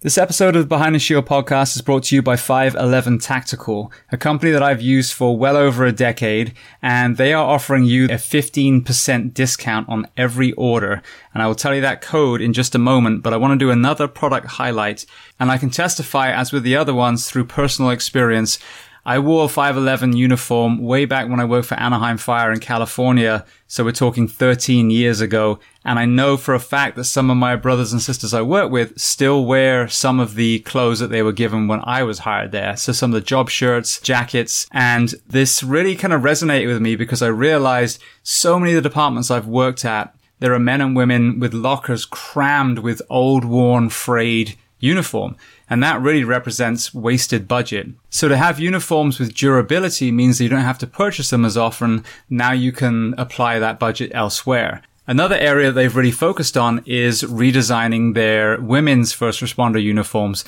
This episode of the Behind the Shield podcast is brought to you by 511 Tactical, a company that I've used for well over a decade, and they are offering you a 15% discount on every order. And I will tell you that code in just a moment, but I want to do another product highlight. And I can testify, as with the other ones, through personal experience, I wore a 511 uniform way back when I worked for Anaheim Fire in California. So we're talking 13 years ago. And I know for a fact that some of my brothers and sisters I work with still wear some of the clothes that they were given when I was hired there. So some of the job shirts, jackets, and this really kind of resonated with me because I realized so many of the departments I've worked at, there are men and women with lockers crammed with old, worn, frayed uniform. And that really represents wasted budget. So to have uniforms with durability means that you don't have to purchase them as often. Now you can apply that budget elsewhere. Another area they've really focused on is redesigning their women's first responder uniforms.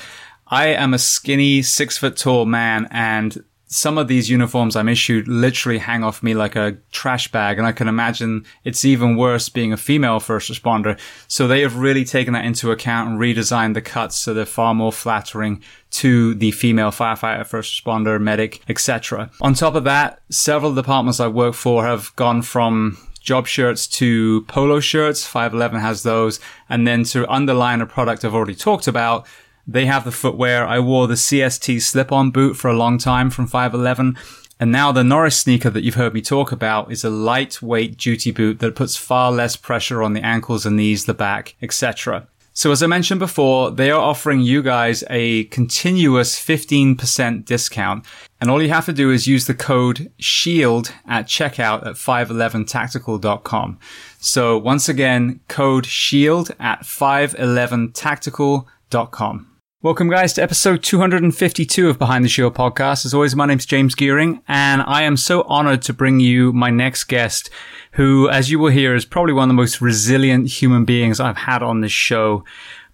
I am a skinny, six foot tall man and some of these uniforms I'm issued literally hang off me like a trash bag. And I can imagine it's even worse being a female first responder. So they have really taken that into account and redesigned the cuts so they're far more flattering to the female firefighter, first responder, medic, etc. On top of that, several departments I work for have gone from job shirts to polo shirts. 511 has those. And then to underline a product I've already talked about, they have the footwear. I wore the CST slip-on boot for a long time from 511. And now the Norris sneaker that you've heard me talk about is a lightweight duty boot that puts far less pressure on the ankles and knees, the back, etc. So as I mentioned before, they are offering you guys a continuous 15% discount. And all you have to do is use the code SHIELD at checkout at 511tactical.com. So once again, code SHIELD at 511tactical.com. Welcome, guys, to episode 252 of Behind the Shield podcast. As always, my name's James Geering, and I am so honored to bring you my next guest, who, as you will hear, is probably one of the most resilient human beings I've had on this show.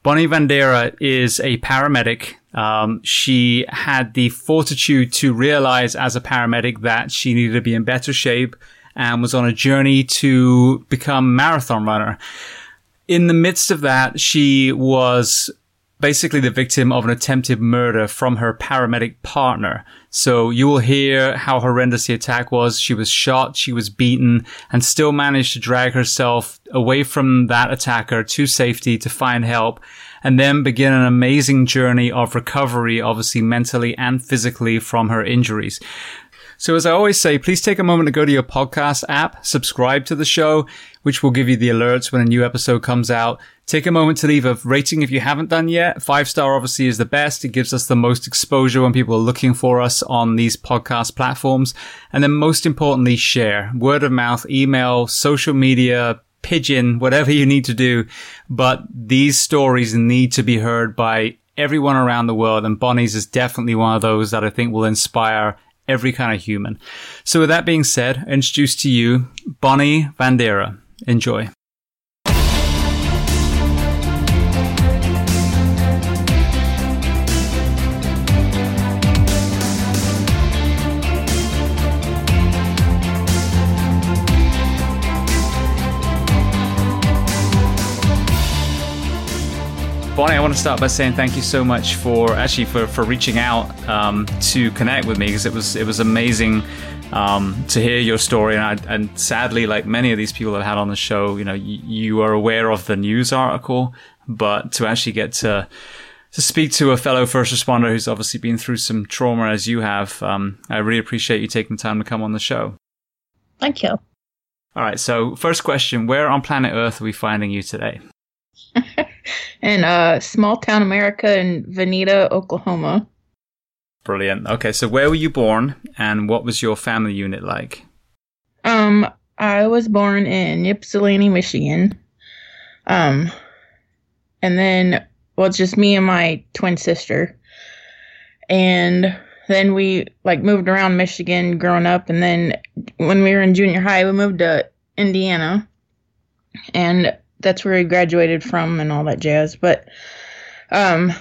Bonnie Vandera is a paramedic. Um, she had the fortitude to realize as a paramedic that she needed to be in better shape and was on a journey to become marathon runner. In the midst of that, she was basically the victim of an attempted murder from her paramedic partner. So you will hear how horrendous the attack was. She was shot, she was beaten, and still managed to drag herself away from that attacker to safety to find help and then begin an amazing journey of recovery, obviously mentally and physically from her injuries. So as I always say, please take a moment to go to your podcast app, subscribe to the show, which will give you the alerts when a new episode comes out. Take a moment to leave a rating if you haven't done yet. Five star obviously is the best. It gives us the most exposure when people are looking for us on these podcast platforms. And then most importantly, share word of mouth, email, social media, pigeon, whatever you need to do. But these stories need to be heard by everyone around the world. And Bonnie's is definitely one of those that I think will inspire every kind of human. So with that being said, I introduce to you Bonnie Vandera. Enjoy. Bonnie, I want to start by saying thank you so much for actually for, for reaching out um, to connect with me because it was it was amazing um, to hear your story and I, and sadly, like many of these people that I had on the show, you know, you, you are aware of the news article, but to actually get to to speak to a fellow first responder who's obviously been through some trauma as you have, um, I really appreciate you taking the time to come on the show. Thank you. All right. So, first question: Where on planet Earth are we finding you today? In uh, small town America in Vinita, Oklahoma. Brilliant. Okay, so where were you born, and what was your family unit like? Um, I was born in Ypsilanti, Michigan. Um, and then well, it's just me and my twin sister, and then we like moved around Michigan growing up, and then when we were in junior high, we moved to Indiana, and that's where he graduated from and all that jazz. But um,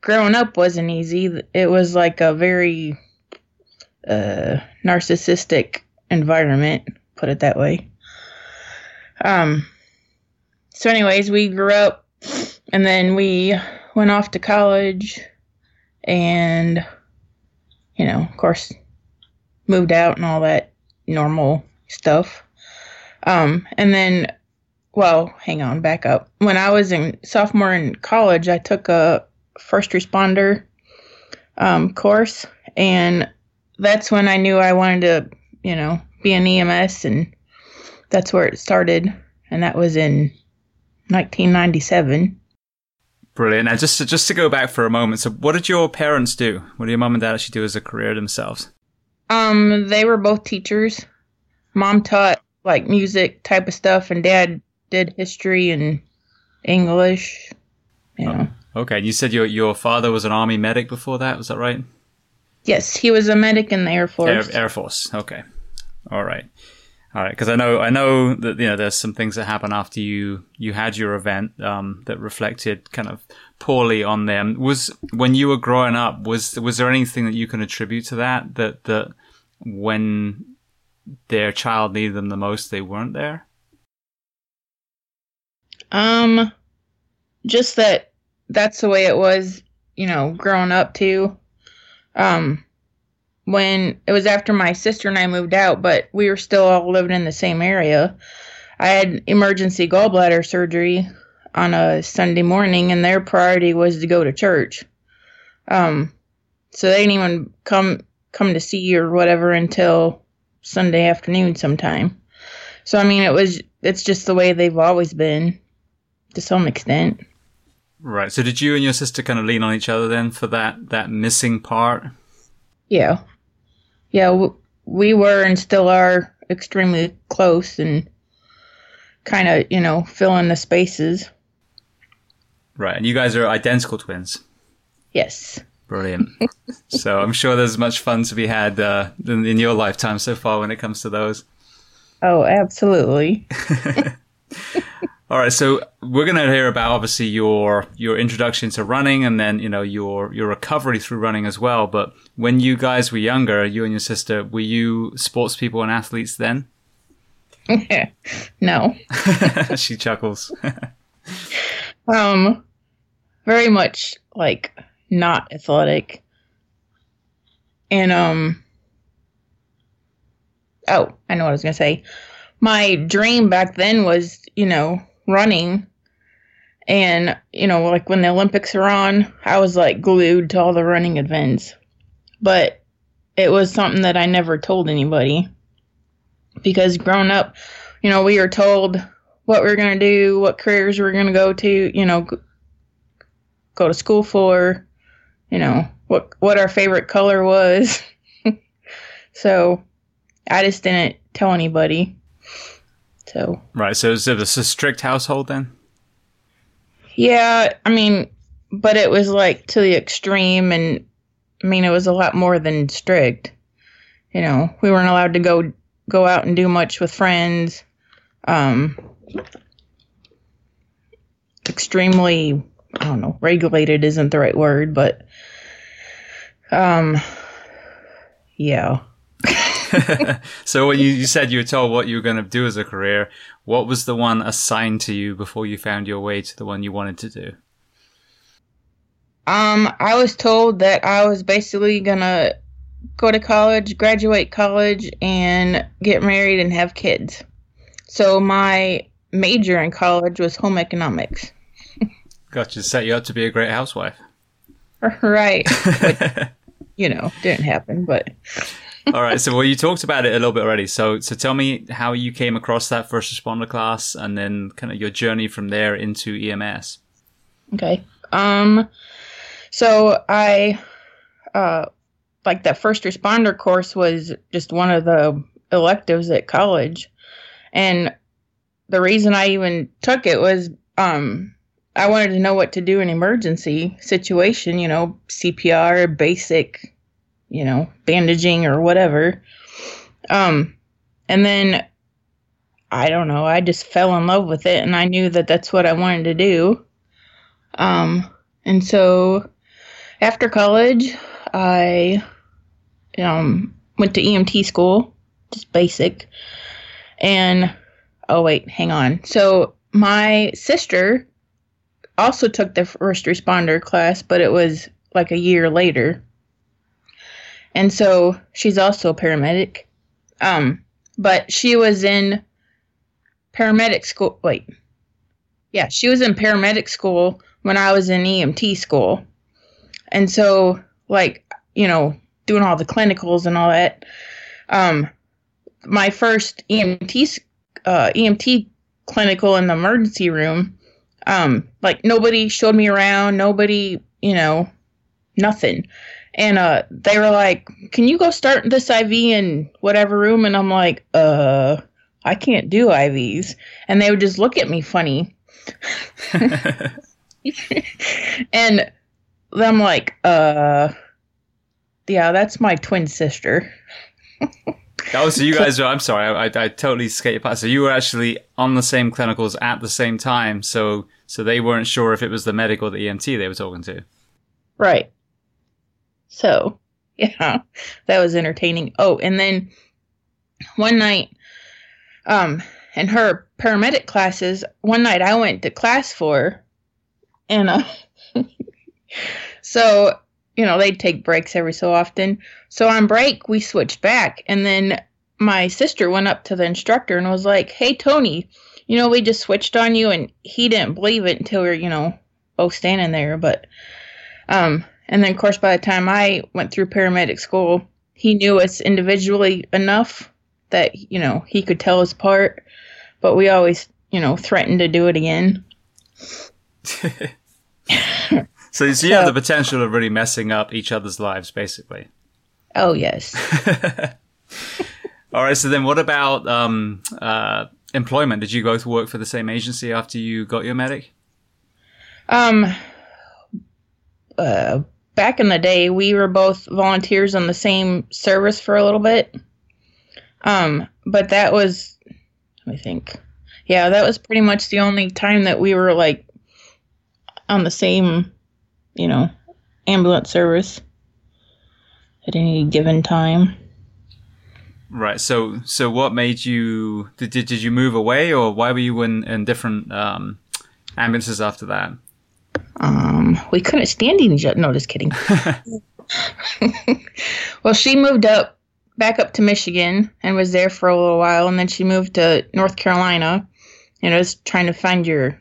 growing up wasn't easy. It was like a very uh, narcissistic environment, put it that way. Um, so, anyways, we grew up and then we went off to college and, you know, of course, moved out and all that normal stuff. Um, and then, well, hang on, back up. When I was in sophomore in college, I took a first responder um, course, and that's when I knew I wanted to, you know, be an EMS, and that's where it started, and that was in 1997. Brilliant. Now, just to, just to go back for a moment, so what did your parents do? What did your mom and dad actually do as a career themselves? Um, they were both teachers. Mom taught like music type of stuff, and dad did history and English. You know. Oh, okay. You said your your father was an army medic before that. Was that right? Yes, he was a medic in the Air Force. Air, Air Force. Okay. All right. All right, because I know I know that you know there's some things that happen after you you had your event um, that reflected kind of poorly on them. Was when you were growing up was was there anything that you can attribute to that that that when their child needed them the most they weren't there? Um, just that that's the way it was, you know, growing up too. Um, when it was after my sister and I moved out, but we were still all living in the same area. I had emergency gallbladder surgery on a Sunday morning, and their priority was to go to church. Um, so they didn't even come come to see you or whatever until Sunday afternoon sometime. So I mean, it was it's just the way they've always been, to some extent. Right. So did you and your sister kind of lean on each other then for that that missing part? Yeah yeah, we were and still are extremely close and kind of, you know, fill in the spaces. Right. And you guys are identical twins. Yes. Brilliant. so I'm sure there's much fun to be had uh, in, in your lifetime so far when it comes to those. Oh, absolutely. All right, so we're going to hear about obviously your your introduction to running, and then you know your your recovery through running as well. But when you guys were younger, you and your sister, were you sports people and athletes then? no. she chuckles. um, very much like not athletic, and um. Oh, I know what I was gonna say. My dream back then was, you know, running. And you know like when the olympics are on i was like glued to all the running events. But it was something that i never told anybody. Because growing up you know we were told what we are going to do what careers we are going to go to you know go to school for you know what what our favorite color was. So i just didn't tell anybody so right. So is it a strict household then? Yeah, I mean, but it was like to the extreme, and I mean, it was a lot more than strict. You know, we weren't allowed to go go out and do much with friends. Um, extremely, I don't know, regulated isn't the right word, but um, yeah. so when you, you said you were told what you were going to do as a career. What was the one assigned to you before you found your way to the one you wanted to do? Um, I was told that I was basically gonna go to college, graduate college, and get married and have kids. So my major in college was home economics. Gotcha. Set you up to be a great housewife. right. But, you know, didn't happen, but all right. So, well, you talked about it a little bit already. So, so tell me how you came across that first responder class, and then kind of your journey from there into EMS. Okay. Um. So I, uh, like that first responder course was just one of the electives at college, and the reason I even took it was um I wanted to know what to do in emergency situation. You know, CPR, basic you know, bandaging or whatever. Um, and then I don't know, I just fell in love with it and I knew that that's what I wanted to do. Um, and so after college, I um, went to EMT school, just basic. And oh, wait, hang on. So my sister also took the first responder class, but it was like a year later. And so she's also a paramedic. Um, but she was in paramedic school. Wait. Yeah, she was in paramedic school when I was in EMT school. And so, like, you know, doing all the clinicals and all that. Um, my first EMT uh, EMT clinical in the emergency room, um, like nobody showed me around, nobody, you know, nothing. And uh, they were like, "Can you go start this IV in whatever room?" And I'm like, "Uh, I can't do IVs." And they would just look at me funny. and I'm like, "Uh, yeah, that's my twin sister." oh, so you guys are, I'm sorry, I, I, I totally escaped past. So you were actually on the same clinicals at the same time. So, so they weren't sure if it was the medic or the EMT they were talking to. Right. So, yeah, that was entertaining. Oh, and then one night, um, in her paramedic classes, one night I went to class for, and uh, so you know, they'd take breaks every so often. So on break, we switched back. And then my sister went up to the instructor and was like, Hey, Tony, you know, we just switched on you. And he didn't believe it until we are you know, both standing there. But, um, and then, of course, by the time I went through paramedic school, he knew us individually enough that, you know, he could tell us apart. But we always, you know, threatened to do it again. So, so you have the potential of really messing up each other's lives, basically. Oh yes. All right. So then, what about um, uh, employment? Did you go to work for the same agency after you got your medic? Um. Uh, back in the day, we were both volunteers on the same service for a little bit. Um, but that was, me think. Yeah, that was pretty much the only time that we were like on the same you know, ambulance service at any given time. Right. So, so what made you did did, did you move away, or why were you in in different um, ambulances after that? Um, we couldn't stand each other. No, just kidding. well, she moved up back up to Michigan and was there for a little while, and then she moved to North Carolina. You know, just trying to find your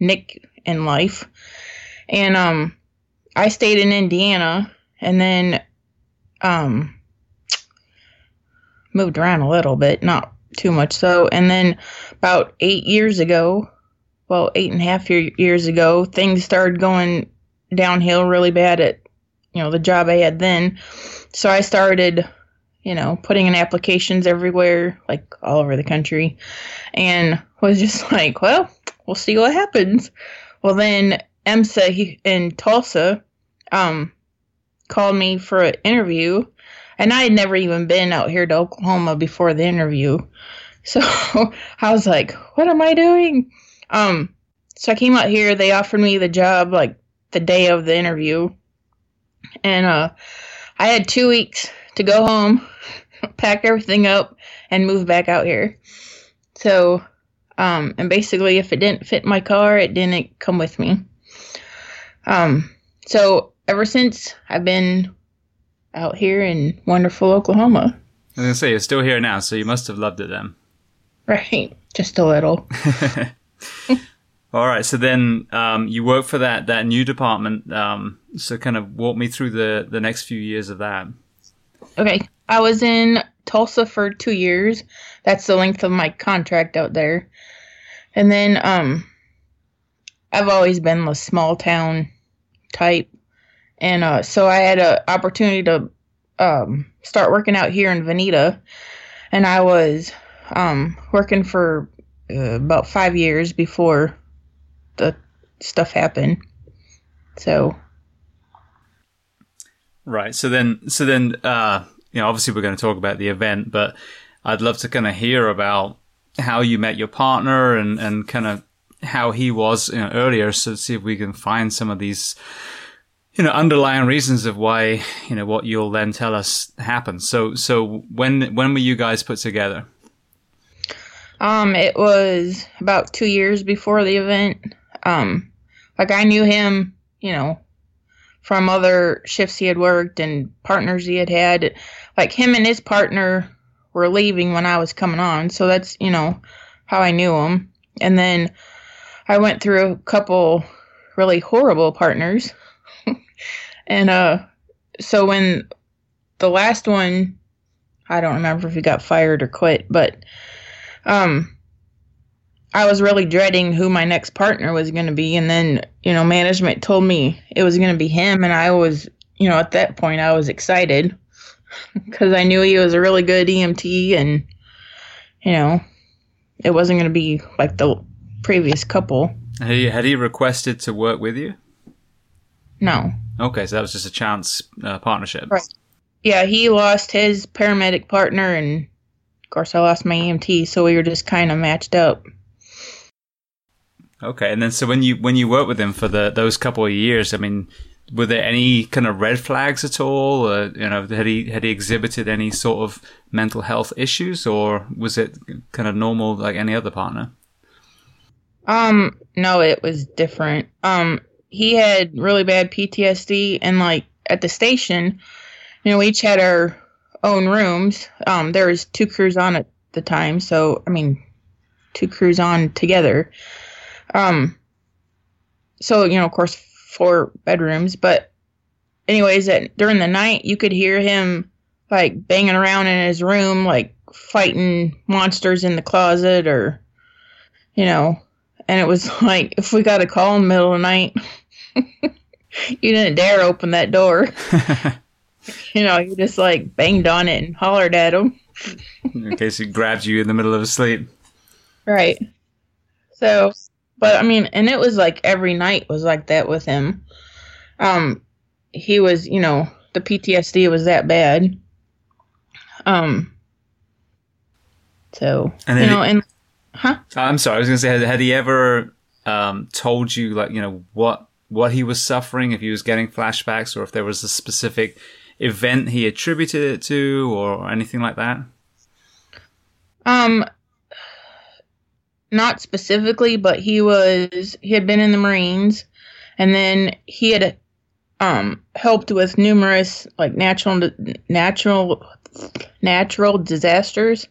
nick in life, and um, I stayed in Indiana and then um moved around a little bit, not too much so. And then about eight years ago, well, eight and a half year, years ago, things started going downhill really bad at you know the job I had then. So I started, you know, putting in applications everywhere, like all over the country, and was just like, well, we'll see what happens. Well, then EMSA in Tulsa um, called me for an interview, and I had never even been out here to Oklahoma before the interview. So I was like, what am I doing? Um, so I came out here. They offered me the job like the day of the interview, and uh, I had two weeks to go home, pack everything up, and move back out here. So, um, and basically, if it didn't fit my car, it didn't come with me. Um, so ever since I've been out here in wonderful Oklahoma. I was gonna say you're still here now, so you must have loved it then. Right, just a little. All right, so then um, you work for that that new department. Um, so kind of walk me through the the next few years of that. Okay, I was in Tulsa for two years. That's the length of my contract out there. And then um, I've always been the small town type and uh, so I had an opportunity to um, start working out here in Vinita, and I was um, working for uh, about five years before the stuff happened. So, right. So then, so then, uh, you know, obviously we're going to talk about the event, but I'd love to kind of hear about how you met your partner and and kind of how he was you know, earlier. So see if we can find some of these you know underlying reasons of why you know what you'll then tell us happened. So so when when were you guys put together? Um, it was about two years before the event. Um, like I knew him, you know, from other shifts he had worked and partners he had had. Like him and his partner were leaving when I was coming on, so that's you know how I knew him. And then I went through a couple really horrible partners, and uh, so when the last one, I don't remember if he got fired or quit, but um I was really dreading who my next partner was going to be. And then, you know, management told me it was going to be him. And I was, you know, at that point, I was excited because I knew he was a really good EMT and, you know, it wasn't going to be like the previous couple. Had he, had he requested to work with you? No. Okay, so that was just a chance uh, partnership. Right. Yeah, he lost his paramedic partner, and of course, I lost my EMT, so we were just kind of matched up. Okay, and then so when you when you worked with him for the those couple of years, I mean, were there any kind of red flags at all? Or, you know, had he had he exhibited any sort of mental health issues, or was it kind of normal like any other partner? Um, no, it was different. Um, he had really bad PTSD, and like at the station, you know, we each had our own rooms. Um, there was two crews on at the time, so I mean, two crews on together. Um, so you know, of course, four bedrooms. But anyways, at, during the night, you could hear him like banging around in his room, like fighting monsters in the closet, or you know. And it was like if we got a call in the middle of the night, you didn't dare open that door. you know, you just like banged on it and hollered at him. in case he grabs you in the middle of a sleep. Right. So but I mean, and it was like every night was like that with him. Um, he was, you know, the PTSD was that bad. Um, so and you know, he, and huh? I'm sorry, I was gonna say, had, had he ever um told you like you know what what he was suffering, if he was getting flashbacks, or if there was a specific event he attributed it to, or anything like that? Um, not specifically, but he was he had been in the Marines, and then he had um helped with numerous like natural natural natural disasters,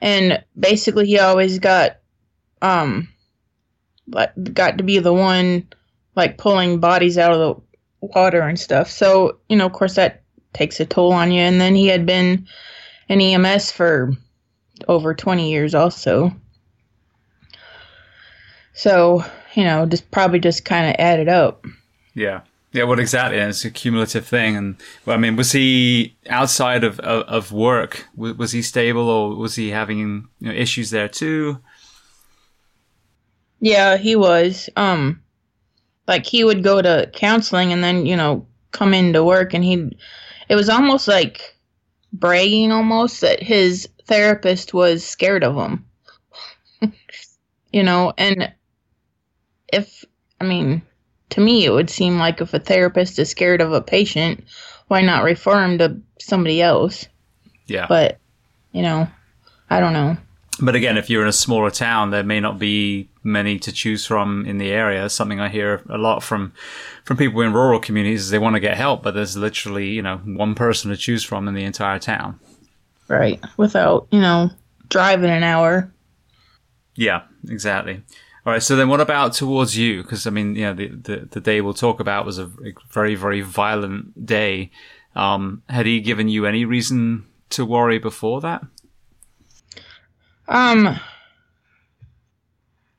and basically he always got um like got to be the one like pulling bodies out of the water and stuff. So you know, of course, that takes a toll on you. And then he had been in EMS for over 20 years also. So, you know, just probably just kind of added up. Yeah. Yeah, well, exactly. It's a cumulative thing. And well, I mean, was he outside of, of, of work? Was, was, he stable or was he having you know, issues there too? Yeah, he was. Um, like he would go to counseling and then, you know, come into work and he, it was almost like bragging almost that his therapist was scared of him. you know, and if I mean, to me, it would seem like if a therapist is scared of a patient, why not refer him to somebody else? Yeah. But you know, I don't know. But again, if you're in a smaller town, there may not be many to choose from in the area. Something I hear a lot from from people in rural communities is they want to get help, but there's literally you know one person to choose from in the entire town. Right. Without you know driving an hour. Yeah. Exactly. All right. So then, what about towards you? Because I mean, you know, the, the, the day we'll talk about was a very very violent day. Um, had he given you any reason to worry before that? Um,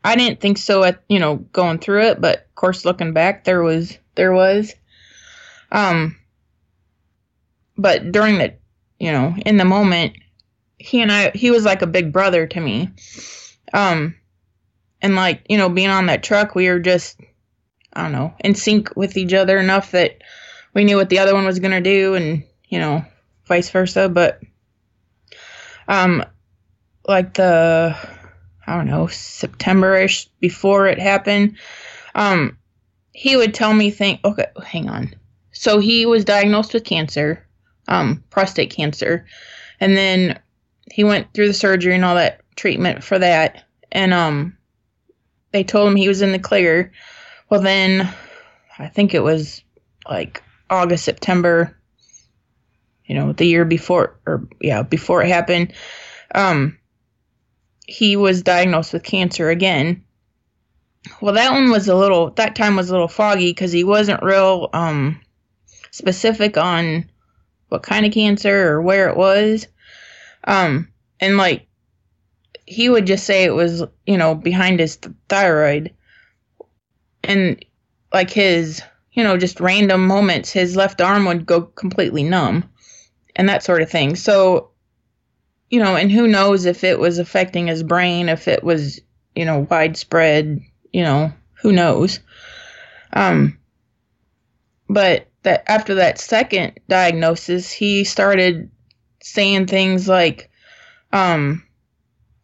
I didn't think so at you know going through it, but of course looking back, there was there was. Um, but during the, you know, in the moment, he and I, he was like a big brother to me. Um, and like you know being on that truck we were just i don't know in sync with each other enough that we knew what the other one was to do and you know vice versa but um like the i don't know september-ish before it happened um he would tell me think okay hang on so he was diagnosed with cancer um prostate cancer and then he went through the surgery and all that treatment for that and um they told him he was in the clear. Well, then I think it was like August, September, you know, the year before, or yeah, before it happened. Um, he was diagnosed with cancer again. Well, that one was a little, that time was a little foggy because he wasn't real um, specific on what kind of cancer or where it was. Um, and like, he would just say it was, you know, behind his th- thyroid. And like his, you know, just random moments, his left arm would go completely numb and that sort of thing. So, you know, and who knows if it was affecting his brain, if it was, you know, widespread, you know, who knows. Um, but that after that second diagnosis, he started saying things like, um,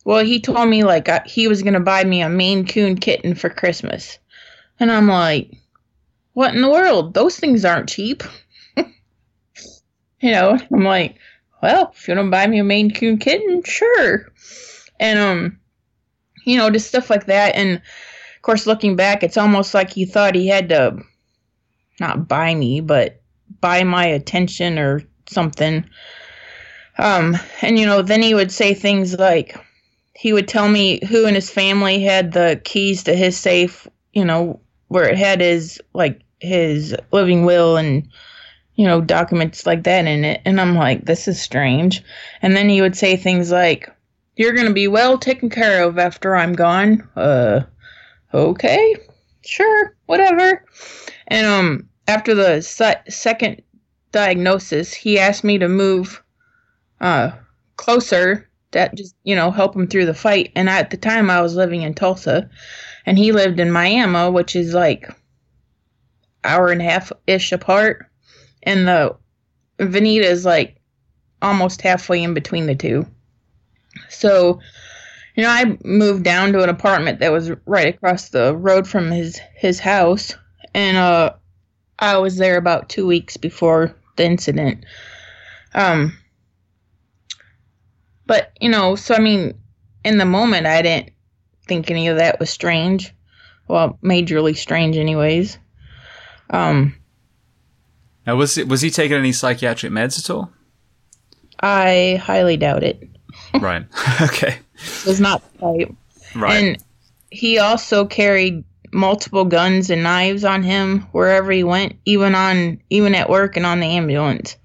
well, he told me like I, he was gonna buy me a Maine Coon kitten for Christmas, and I'm like, what in the world? Those things aren't cheap. you know, I'm like, well, if you don't buy me a Maine Coon kitten, sure. And um, you know, just stuff like that. And of course, looking back, it's almost like he thought he had to not buy me, but buy my attention or something. Um, and you know, then he would say things like he would tell me who in his family had the keys to his safe, you know, where it had his like his living will and you know documents like that in it. And i'm like this is strange. And then he would say things like you're going to be well taken care of after i'm gone. Uh okay sure whatever. And um after the se- second diagnosis he asked me to move uh closer. That just you know help him through the fight. And at the time i was living in tulsa. And he lived in miami which is like hour and a half ish apart and the Vinita is like almost halfway in between the two. So, you know, I moved down to an apartment that was right across the road from his his house, and uh, I was there about two weeks before the incident. Um, but you know, so I mean, in the moment, I didn't think any of that was strange. Well, majorly strange, anyways. Um, now, was it, was he taking any psychiatric meds at all? I highly doubt it. right. okay. It was not the type. Right. And he also carried multiple guns and knives on him wherever he went, even on even at work and on the ambulance.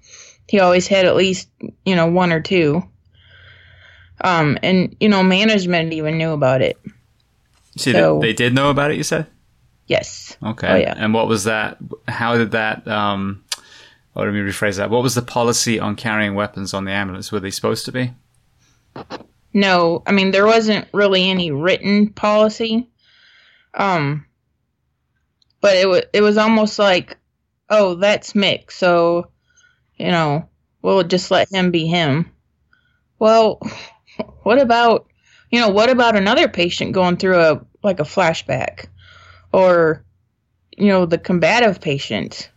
He always had at least, you know, one or two. Um, and you know, management even knew about it. See, So- they, they did know about it. You said. Yes. Okay. Oh, yeah. And what was that? How did that? Um, or let me rephrase that. What was the policy on carrying weapons on the ambulance? Were they supposed to be? No, I mean there wasn't really any written policy. Um but it was it was almost like, oh, that's Mick, so you know, we'll just let him be him. Well, what about you know, what about another patient going through a like a flashback or you know, the combative patient?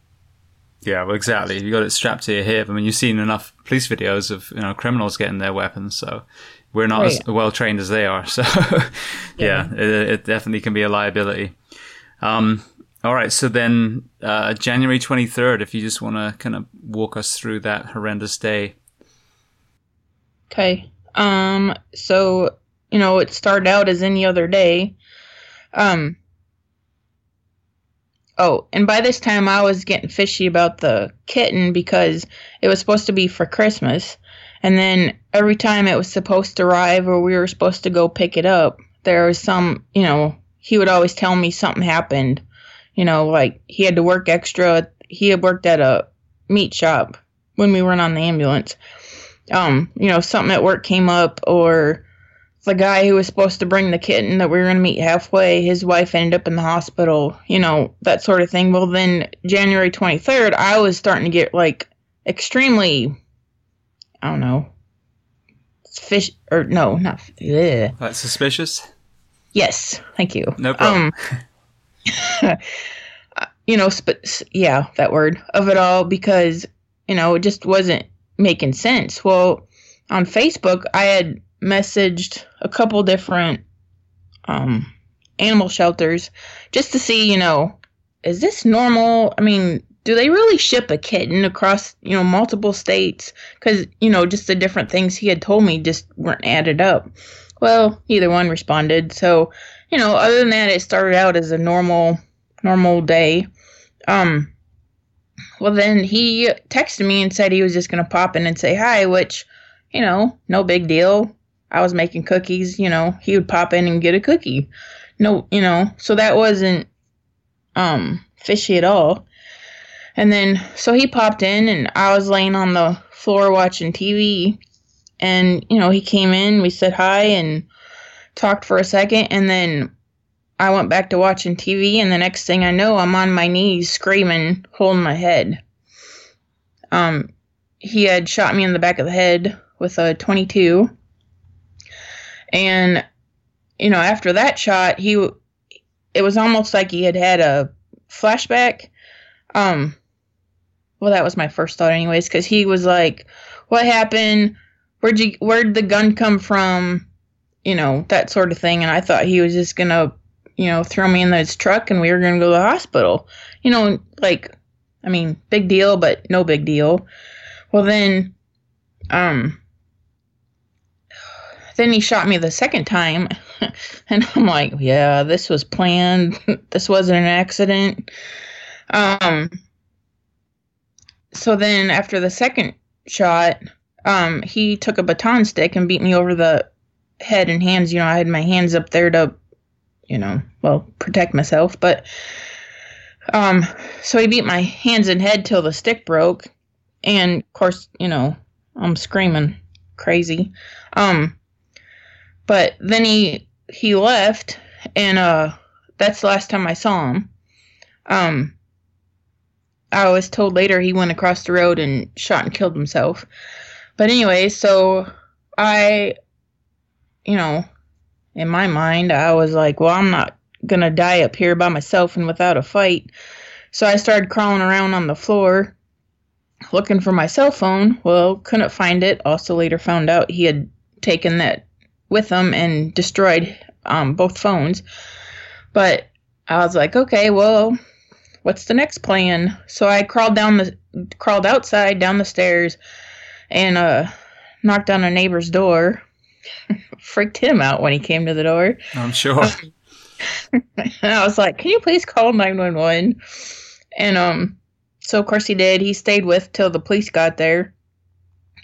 Yeah, well, exactly. You got it strapped to your hip. I mean, you've seen enough police videos of you know criminals getting their weapons, so we're not as well trained as they are. So, yeah, it, it definitely can be a liability. Um, all right, so then uh, January twenty third. If you just want to kind of walk us through that horrendous day. Okay. Um so, you know, it started out as any other day. Um Oh, and by this time I was getting fishy about the kitten because it was supposed to be for Christmas. And then every time it was supposed to arrive or we were supposed to go pick it up, there was some, you know, he would always tell me something happened. You know, like he had to work extra. He had worked at a meat shop when we weren't on the ambulance um, you know, something at work came up, or the guy who was supposed to bring the kitten that we were going to meet halfway, his wife ended up in the hospital, you know, that sort of thing. Well, then January 23rd, I was starting to get like extremely, I don't know, fish, or no, not, ugh. That's suspicious. yes, thank you. No problem. Um, you know, sp- yeah, that word of it all because you know it just wasn't making sense. Well, on Facebook, I had messaged a couple different um, animal shelters just to see, you know, is this normal? I mean, do they really ship a kitten across, you know, multiple states? Because, you know, just the different things he had told me just weren't added up. Well, either one responded. So, you know, other than that, it started out as a normal, normal day. Um, well, then he texted me and said he was just going to pop in and say hi, which, you know, no big deal. I was making cookies, you know, he would pop in and get a cookie. No, you know, so that wasn't um fishy at all. And then so he popped in and I was laying on the floor watching TV and you know, he came in, we said hi and talked for a second and then I went back to watching TV, and the next thing I know, I'm on my knees screaming, holding my head. Um, he had shot me in the back of the head with a 22, and you know, after that shot, he it was almost like he had had a flashback. Um, well, that was my first thought, anyways, because he was like, "What happened? Where'd you? Where'd the gun come from?" You know, that sort of thing. And I thought he was just gonna you know, throw me in his truck and we were to go to the hospital. You know, like, I mean, big deal, but no big deal. Well, then, um, then he shot me the second time. and I'm like, yeah, this was planned. this wasn't an accident. Um, so then after the second shot, um, he took a baton stick and beat me over the head and hands. You know, I had my hands up there to you know, well, protect myself. But um, so he beat my hands and head till the stick broke, and of course, you know, I'm screaming crazy. Um, but then he he left, and uh, that's the last time I saw him. Um, I was told later he went across the road and shot and killed himself. But anyway, so I, you know, in my mind, I was like, well, I'm not going to die up here by myself and without a fight. So I started crawling around on the floor looking for my cell phone. Well, couldn't find it. Also, later found out he had taken that with them and destroyed um, both phones. But I was like, okay, well, what's the next plan? So I crawled down the crawled outside down the stairs and uh, knocked on a neighbor's door freaked him out when he came to the door. I'm sure. I was like, "Can you please call 911?" And um so of course he did. He stayed with till the police got there.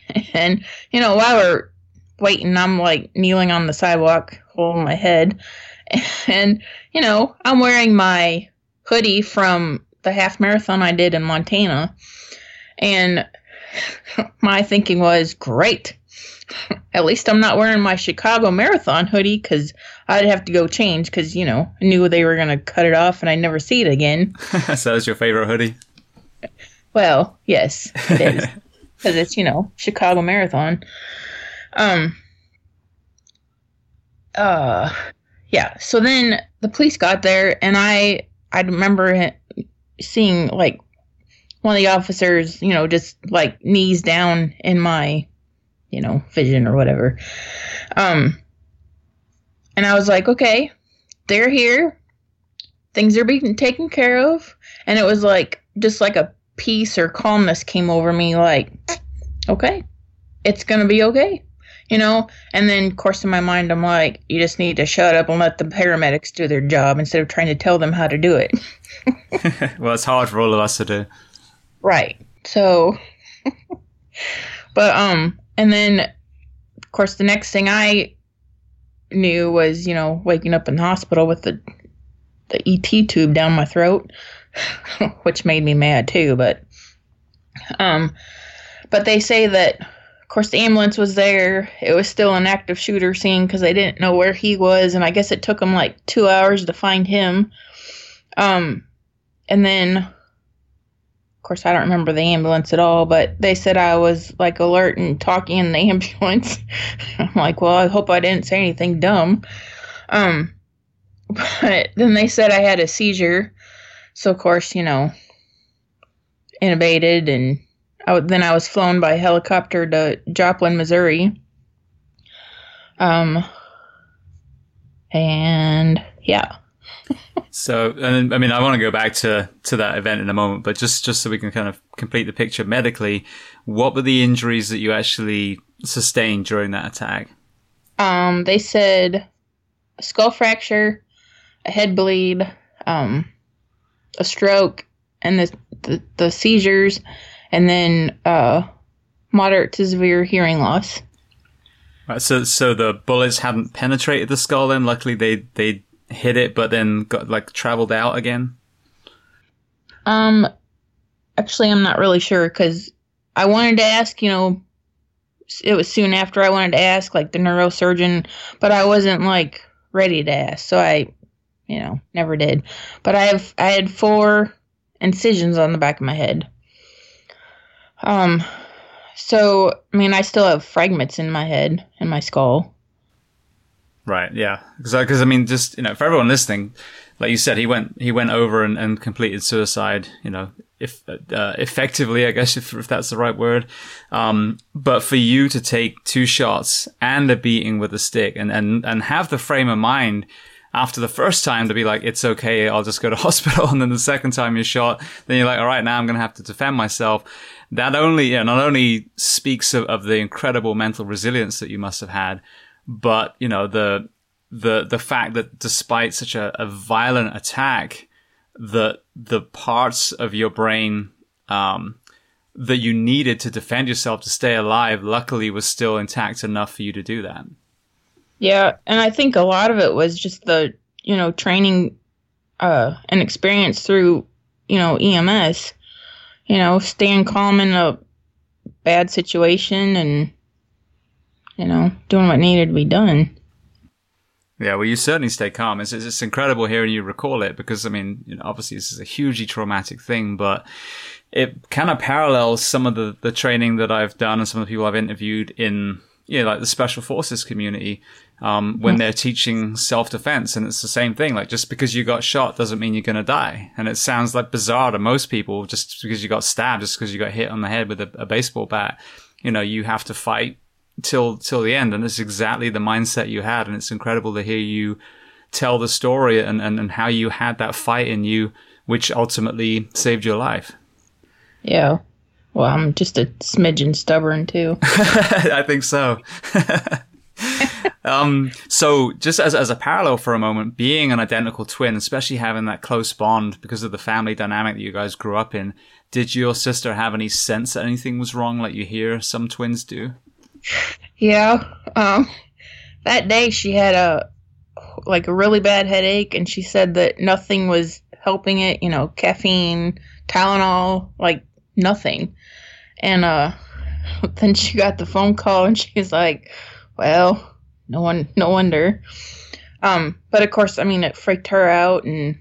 And you know, while we're waiting, I'm like kneeling on the sidewalk, holding my head. And you know, I'm wearing my hoodie from the half marathon I did in Montana. And my thinking was, great. At least I'm not wearing my Chicago Marathon hoodie because I'd have to go change because, you know, I knew they were going to cut it off and I'd never see it again. so that's your favorite hoodie? Well, yes, it is. Because it's, you know, Chicago Marathon. Um, uh, yeah. So then the police got there and I, I remember seeing like one of the officers, you know, just like knees down in my you know, vision or whatever. Um, and I was like, okay, they're here. Things are being taken care of. And it was like, just like a peace or calmness came over me, like, okay, it's going to be okay. You know, and then, of course, in my mind, I'm like, you just need to shut up and let the paramedics do their job instead of trying to tell them how to do it. well, it's hard for all of us to do. Right. So, but, um, and then, of course, the next thing I knew was, you know, waking up in the hospital with the the ET tube down my throat, which made me mad too. But, um, but they say that, course, the ambulance was there. It was still an active shooter scene because they didn't know where he was, and I guess it took them like two hours to find him. Um, and then of course, I don't remember the ambulance at all, but they said I was like alert and talking in the ambulance. I'm like, well, I hope I didn't say anything dumb. Um, but then they said I had a seizure. So, of course, you know, intubated, and I, then I was flown by helicopter to Joplin, Missouri. Um, and yeah. so, and I mean, I want to go back to to that event in a moment, but just just so we can kind of complete the picture medically, what were the injuries that you actually sustained during that attack? Um, they said a skull fracture, a head bleed, um, a stroke, and the, the, the seizures, and then uh, moderate to severe hearing loss. Right, so so the bullets hadn't penetrated the skull. Then luckily they they hit it, but then got like traveled out again. Um, actually, I'm not really sure because I wanted to ask. You know, it was soon after I wanted to ask like the neurosurgeon, but I wasn't like ready to ask, so I, you know, never did. But I have I had four incisions on the back of my head. Um, so I mean, I still have fragments in my head and my skull. Right. Yeah. Because I mean, just you know, for everyone listening, like you said, he went he went over and, and completed suicide. You know, if uh, effectively, I guess if, if that's the right word. Um, but for you to take two shots and a beating with a stick and and and have the frame of mind after the first time to be like, it's okay, I'll just go to hospital. And then the second time you're shot, then you're like, all right, now I'm going to have to defend myself. That only, yeah, not only speaks of, of the incredible mental resilience that you must have had, but, you know, the, the, the fact that despite such a, a violent attack, that the parts of your brain, um, that you needed to defend yourself to stay alive, luckily was still intact enough for you to do that. Yeah, and I think a lot of it was just the you know training uh, and experience through you know EMS. You know, staying calm in a bad situation and you know doing what needed to be done. Yeah, well, you certainly stay calm. It's, it's incredible hearing you recall it because, I mean, you know, obviously this is a hugely traumatic thing, but it kind of parallels some of the, the training that I've done and some of the people I've interviewed in, know, like the special forces community um, when they're teaching self defense. And it's the same thing. Like just because you got shot doesn't mean you're going to die. And it sounds like bizarre to most people just because you got stabbed, just because you got hit on the head with a, a baseball bat. You know, you have to fight till, till the end. And it's exactly the mindset you had. And it's incredible to hear you tell the story and, and, and how you had that fight in you, which ultimately saved your life. Yeah. Well, I'm just a smidgen stubborn too. I think so. um, so just as, as a parallel for a moment, being an identical twin, especially having that close bond because of the family dynamic that you guys grew up in, did your sister have any sense that anything was wrong like you hear some twins do? Yeah. Um, that day she had a, like a really bad headache and she said that nothing was helping it, you know, caffeine, Tylenol, like nothing. And, uh, then she got the phone call and she's like, well, no one, no wonder. Um, but of course, I mean, it freaked her out, and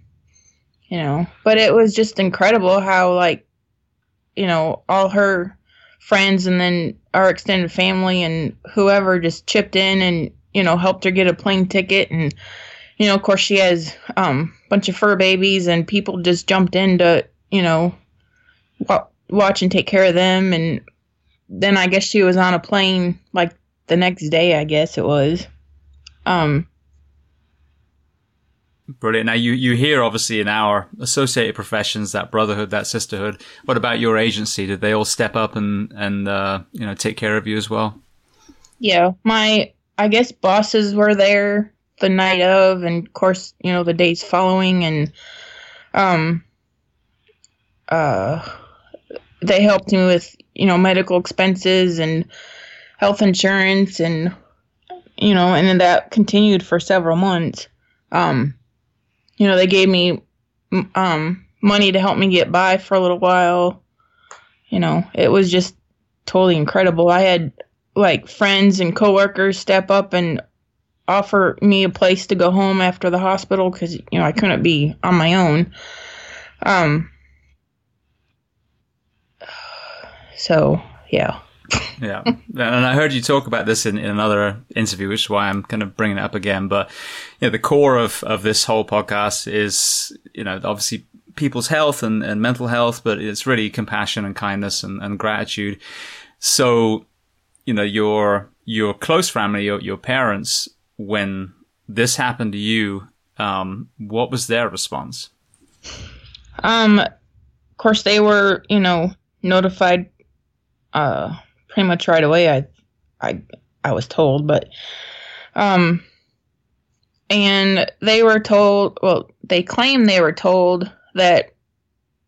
you know, but it was just incredible how like, you know, all her friends and then our extended family and whoever just chipped in and you know helped her get a plane ticket and you know of course she has um a bunch of fur babies and people just jumped in to you know wa- watch and take care of them and then I guess she was on a plane like the next day, I guess it was. Um, Brilliant. Now you, you hear obviously in our associated professions that brotherhood, that sisterhood. What about your agency? Did they all step up and and uh, you know take care of you as well? Yeah, my I guess bosses were there the night of, and of course you know the days following, and um, uh, they helped me with you know medical expenses and health insurance and you know and then that continued for several months. Um you know they gave me um money to help me get by for a little while. You know it was just totally incredible. I had like friends and coworkers step up and offer me a place to go home after the hospital cuz you know I couldn't be on my own. Um so yeah yeah, and I heard you talk about this in, in another interview, which is why I'm kind of bringing it up again. But you know, the core of of this whole podcast is you know obviously people's health and, and mental health, but it's really compassion and kindness and, and gratitude. So you know your your close family, your your parents, when this happened to you, Um, what was their response? Um, of course, they were, you know, notified uh, pretty much right away. I, I, I was told, but um, and they were told. Well, they claim they were told that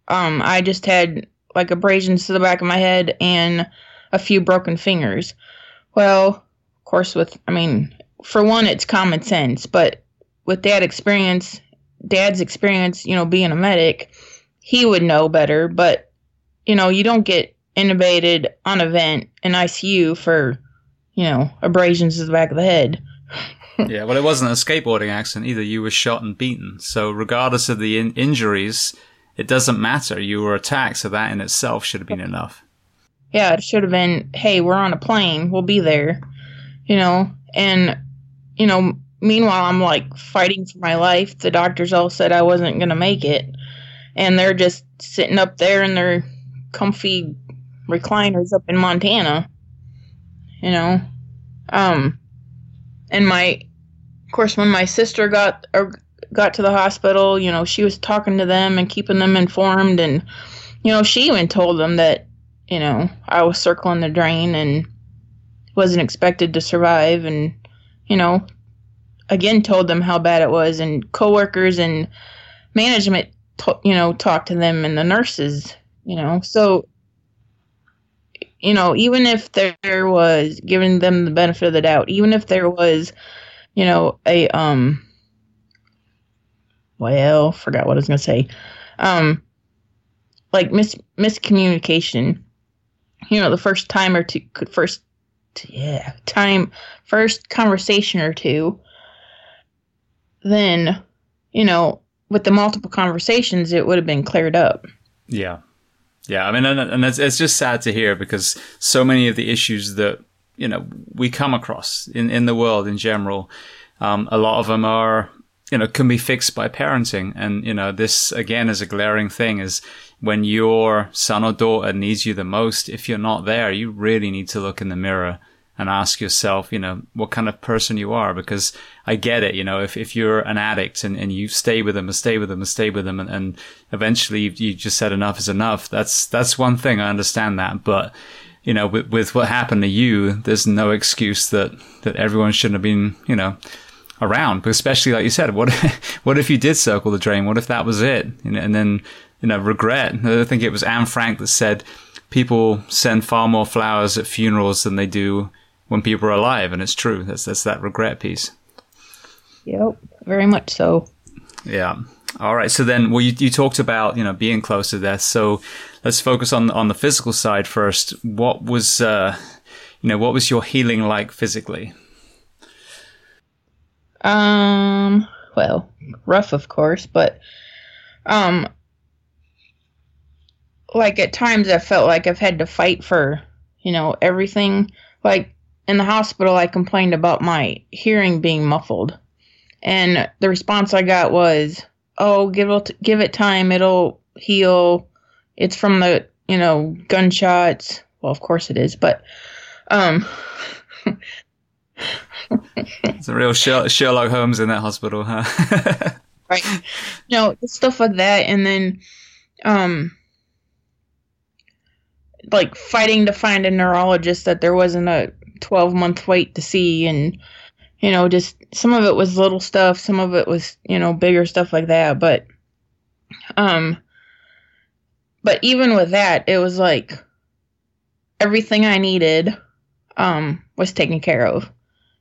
um, I just had like abrasions to the back of my head and a few broken fingers. Well, of course, with I mean, for one, it's common sense, but with dad experience, dad's experience, you know, being a medic, he would know better. But you know, you don't get intubated on a vent in ICU for you know abrasions to the back of the head. yeah, well, it wasn't a skateboarding accident either. You were shot and beaten. So, regardless of the in- injuries, it doesn't matter. You were attacked, so that in itself should have been enough. Yeah, it should have been, hey, we're on a plane. We'll be there. You know, and, you know, meanwhile, I'm like fighting for my life. The doctors all said I wasn't going to make it. And they're just sitting up there in their comfy recliners up in Montana. You know, um, and my, of course, when my sister got or got to the hospital, you know, she was talking to them and keeping them informed, and you know, she even told them that, you know, I was circling the drain and wasn't expected to survive, and you know, again told them how bad it was, and coworkers and management, you know, talked to them and the nurses, you know, so you know, even if there was giving them the benefit of the doubt, even if there was, you know, a um well, forgot what I was gonna say. Um like mis miscommunication. You know, the first time or two first yeah, time first conversation or two, then, you know, with the multiple conversations it would have been cleared up. Yeah. Yeah, I mean, and, it's, it's just sad to hear because so many of the issues that you know we come across in in the world in general, um, a lot of them are you know can be fixed by parenting, and you know this again is a glaring thing is when your son or daughter needs you the most. If you're not there, you really need to look in the mirror and ask yourself, you know, what kind of person you are. Because I get it, you know, if, if you're an addict and, and you stay with them and stay with them and stay with them and, and eventually you, just said enough is enough. That's, that's one thing. I understand that. But, you know, with, with what happened to you, there's no excuse that, that everyone shouldn't have been, you know, around. But especially like you said, what, what if you did circle the drain? What if that was it? And then, you know, regret. I think it was Anne Frank that said, people send far more flowers at funerals than they do when people are alive, and it's true. That's that's that regret piece. Yep, very much so. Yeah. All right. So then, well, you, you talked about you know being close to death. So let's focus on on the physical side first. What was uh, you know what was your healing like physically? Um. Well, rough, of course, but um, like at times I felt like I've had to fight for you know everything. Like in the hospital, I complained about my hearing being muffled, and the response I got was, "Oh, give it give it time; it'll heal. It's from the you know gunshots. Well, of course it is, but um." it's a real Sherlock Holmes in that hospital, huh? right. Know, stuff like that, and then, um, like fighting to find a neurologist that there wasn't a 12 month wait to see and you know just some of it was little stuff some of it was you know bigger stuff like that but um but even with that it was like everything i needed um was taken care of.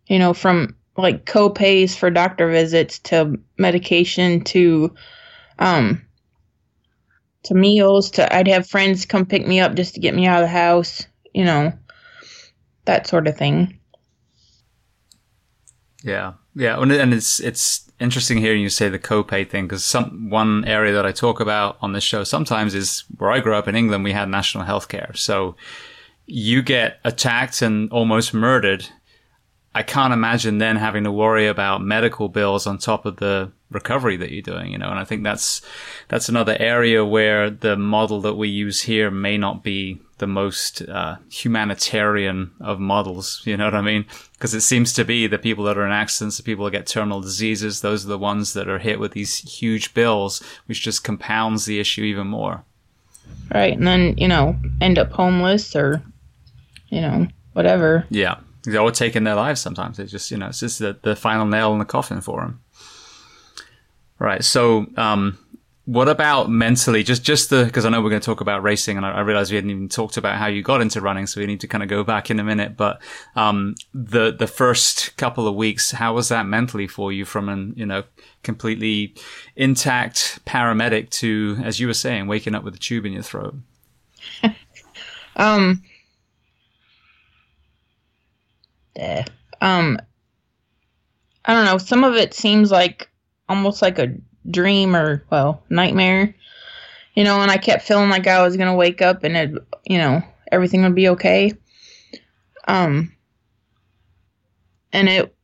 You know from like co-pays for doctor visits to medication to um to meals to I'd have friends come pick me up just to get me out of the house, you know that sort of thing. Yeah, yeah, and it's it's interesting hearing you say the copay thing because some one area that I talk about on this show sometimes is where I grew up in England. We had national health care, so you get attacked and almost murdered. I can't imagine then having to worry about medical bills on top of the recovery that you're doing, you know. And I think that's that's another area where the model that we use here may not be the most uh, humanitarian of models. You know what I mean? Because it seems to be the people that are in accidents, the people that get terminal diseases, those are the ones that are hit with these huge bills, which just compounds the issue even more. Right, and then you know end up homeless or you know whatever. Yeah, or taking their lives. Sometimes it's just you know it's just the, the final nail in the coffin for them. Right. So, um, what about mentally? Just, just the, cause I know we're going to talk about racing and I, I realized we hadn't even talked about how you got into running. So we need to kind of go back in a minute. But, um, the, the first couple of weeks, how was that mentally for you from an, you know, completely intact paramedic to, as you were saying, waking up with a tube in your throat? um, yeah. Um, I don't know. Some of it seems like almost like a dream or well nightmare you know and i kept feeling like i was going to wake up and it you know everything would be okay. Um and it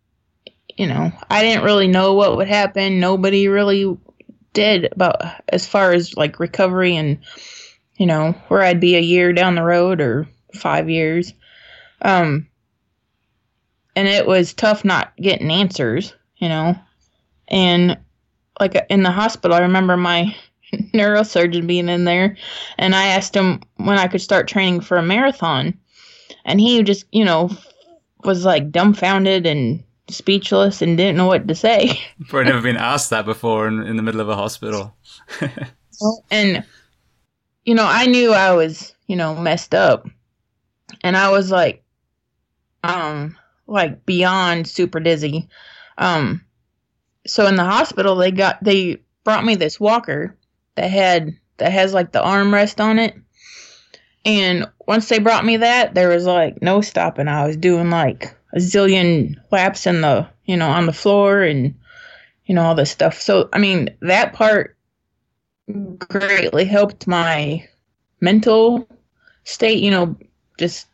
you know i didn't really know what would happen. Nobody really did about as far as like recovery and you know where i'd be a year down the road or five years. Um and it was tough not getting answers you know and like in the hospital, I remember my neurosurgeon being in there, and I asked him when I could start training for a marathon, and he just, you know, was like dumbfounded and speechless and didn't know what to say. Probably never been asked that before in, in the middle of a hospital. and you know, I knew I was, you know, messed up, and I was like, um, like beyond super dizzy, um so in the hospital they got they brought me this walker that had that has like the armrest on it. And once they brought me that, there was like no stopping. I was doing like a zillion laps in the you know on the floor and you know all this stuff. So I mean that part greatly helped my mental state. You know, just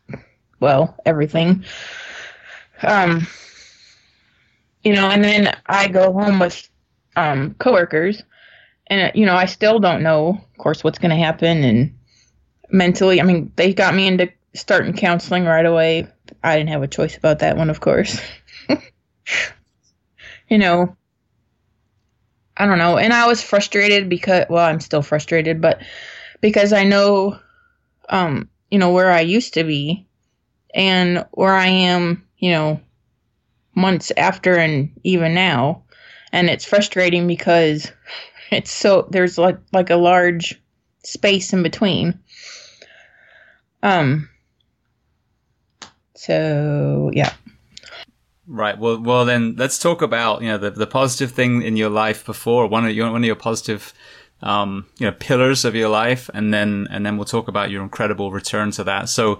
well everything. Um, you know, and then I go home with um, coworkers, and you know, I still don't know, of course, what's going to happen, and mentally, I mean, they got me into starting counseling right away. I didn't have a choice about that one, of course. you know, I don't know, and I was frustrated because, well, I'm still frustrated, but because I know, um, you know, where I used to be, and where I am, you know, months after and even now. And it's frustrating because it's so there's like like a large space in between. Um so yeah. Right. Well well then let's talk about you know the, the positive thing in your life before. One of your one of your positive um you know pillars of your life. And then and then we'll talk about your incredible return to that. So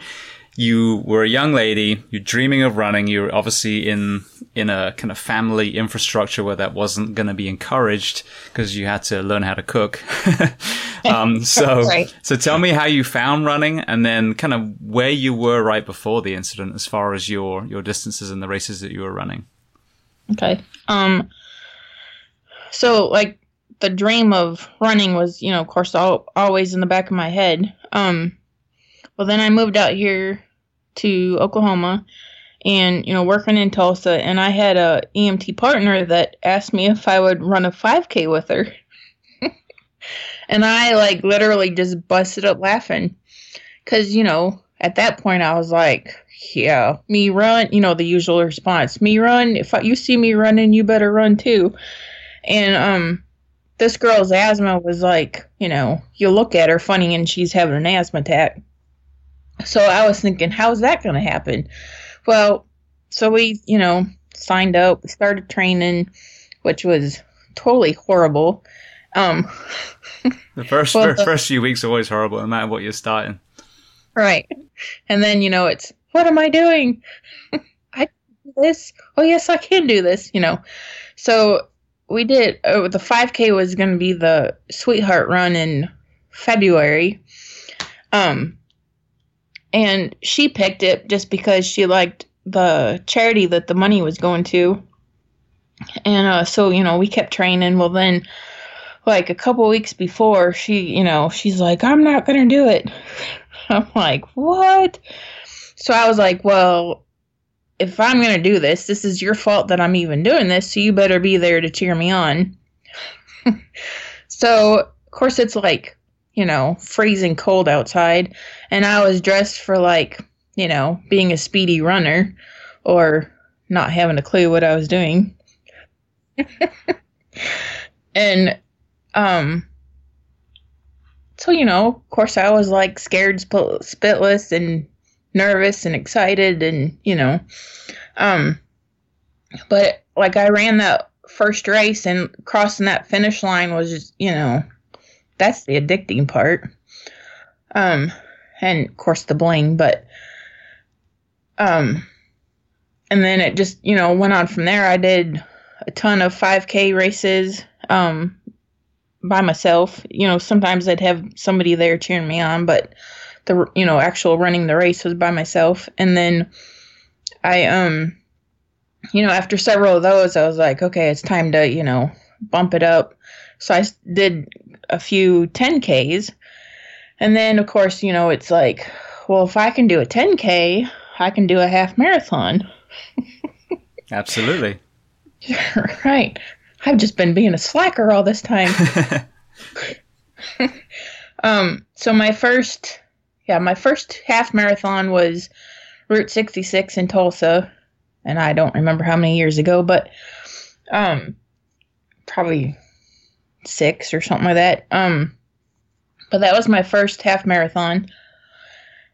you were a young lady, you're dreaming of running, you're obviously in in a kind of family infrastructure where that wasn't going to be encouraged because you had to learn how to cook. um, so, right. so tell me how you found running and then kind of where you were right before the incident as far as your, your distances and the races that you were running. Okay. Um, so like the dream of running was, you know, of course, all, always in the back of my head. Um, well, then I moved out here to Oklahoma and, you know, working in Tulsa. And I had a EMT partner that asked me if I would run a 5K with her. and I, like, literally just busted up laughing. Because, you know, at that point I was like, yeah, me run, you know, the usual response. Me run. If you see me running, you better run too. And, um, this girl's asthma was like, you know, you look at her funny and she's having an asthma attack. So I was thinking, how's that going to happen? Well, so we, you know, signed up, started training, which was totally horrible. Um, the first well, the, first few weeks are always horrible, no matter what you're starting. Right, and then you know it's what am I doing? I do this. Oh yes, I can do this. You know, so we did. Oh, the 5K was going to be the Sweetheart Run in February. Um, and she picked it just because she liked the charity that the money was going to. And uh, so, you know, we kept training. Well, then, like a couple weeks before, she, you know, she's like, I'm not going to do it. I'm like, what? So I was like, well, if I'm going to do this, this is your fault that I'm even doing this, so you better be there to cheer me on. so, of course, it's like, you know, freezing cold outside, and I was dressed for like, you know, being a speedy runner or not having a clue what I was doing. and, um, so, you know, of course, I was like scared spitless and nervous and excited and, you know, um, but like I ran that first race and crossing that finish line was just, you know, that's the addicting part. Um, and of course the bling, but, um, and then it just, you know, went on from there. I did a ton of 5K races, um, by myself. You know, sometimes I'd have somebody there cheering me on, but the you know actual running the race was by myself. And then I um, you know, after several of those, I was like, okay, it's time to you know bump it up. So I did a few 10Ks, and then of course you know it's like, well, if I can do a 10K, I can do a half marathon. Absolutely. right. I've just been being a slacker all this time. um, so my first, yeah, my first half marathon was Route 66 in Tulsa, and I don't remember how many years ago, but um, probably six or something like that. Um, but that was my first half marathon,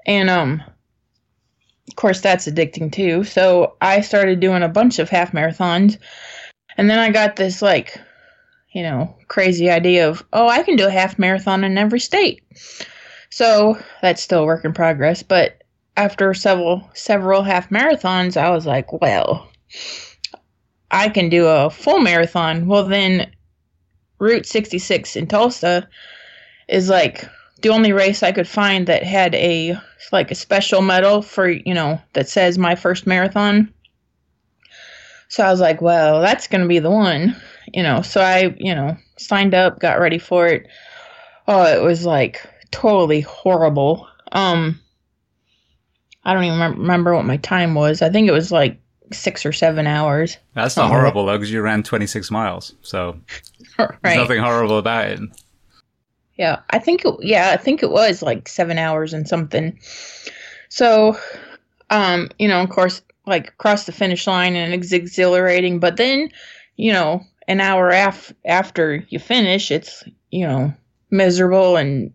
and um, of course that's addicting too. So I started doing a bunch of half marathons and then I got this like, you know, crazy idea of, oh, I can do a half marathon in every state. So that's still a work in progress. But after several several half marathons, I was like, well, I can do a full marathon. Well, then Route 66 in Tulsa is like the only race I could find that had a like a special medal for you know that says my first marathon. So I was like, well, that's going to be the one, you know. So I, you know, signed up, got ready for it. Oh, it was like totally horrible. Um I don't even remember what my time was. I think it was like 6 or 7 hours. That's not horrible though cuz you ran 26 miles. So right. there's nothing horrible about it. Yeah, I think it, yeah, I think it was like 7 hours and something. So um, you know, of course, like across the finish line and it's exhilarating. But then, you know, an hour af- after you finish, it's, you know, miserable and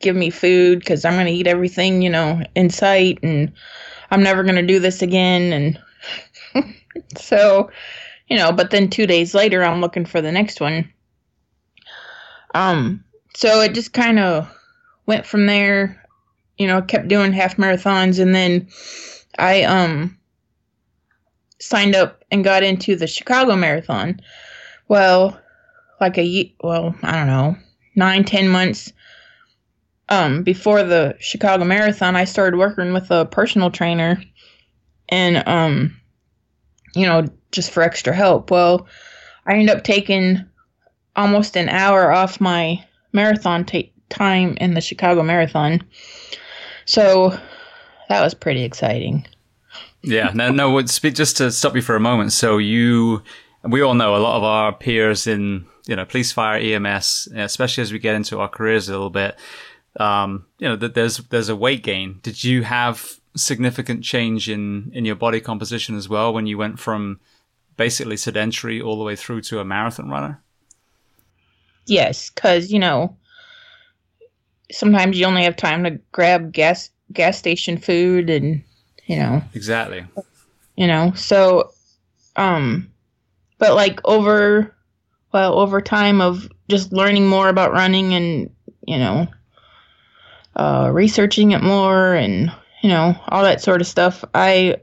give me food because I'm going to eat everything, you know, in sight and I'm never going to do this again. And so, you know, but then two days later, I'm looking for the next one. Um, so it just kind of went from there, you know, kept doing half marathons and then I um signed up and got into the Chicago Marathon. Well, like a well, I don't know, nine ten months um before the Chicago Marathon, I started working with a personal trainer, and um, you know, just for extra help. Well, I ended up taking almost an hour off my marathon t- time in the Chicago Marathon. So that was pretty exciting. yeah, no, no. Just to stop you for a moment. So you, we all know a lot of our peers in you know police, fire, EMS, especially as we get into our careers a little bit. Um, you know, that there's there's a weight gain. Did you have significant change in in your body composition as well when you went from basically sedentary all the way through to a marathon runner? Yes, because you know sometimes you only have time to grab gas gas station food and you know exactly you know so um but like over well over time of just learning more about running and you know uh researching it more and you know all that sort of stuff i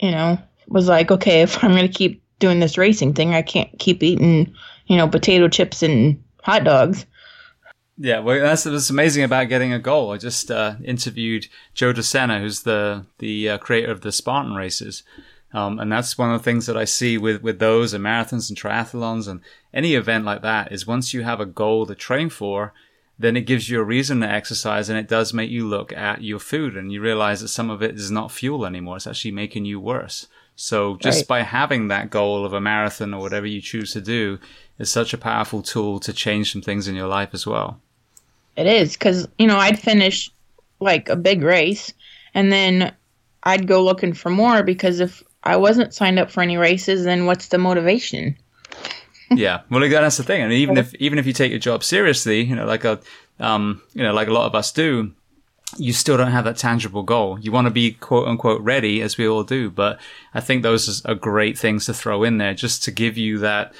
you know was like okay if i'm going to keep doing this racing thing i can't keep eating you know potato chips and hot dogs yeah, well, that's what's amazing about getting a goal. I just uh, interviewed Joe DeSena, who's the the uh, creator of the Spartan races, um, and that's one of the things that I see with with those and marathons and triathlons and any event like that is once you have a goal to train for, then it gives you a reason to exercise and it does make you look at your food and you realize that some of it is not fuel anymore. It's actually making you worse. So just right. by having that goal of a marathon or whatever you choose to do is such a powerful tool to change some things in your life as well. It is because, you know, I'd finish like a big race and then I'd go looking for more because if I wasn't signed up for any races, then what's the motivation? Yeah, well, that's the thing, and even if even if you take your job seriously, you know, like a um, you know, like a lot of us do, you still don't have that tangible goal. You want to be quote unquote ready, as we all do, but I think those are great things to throw in there just to give you that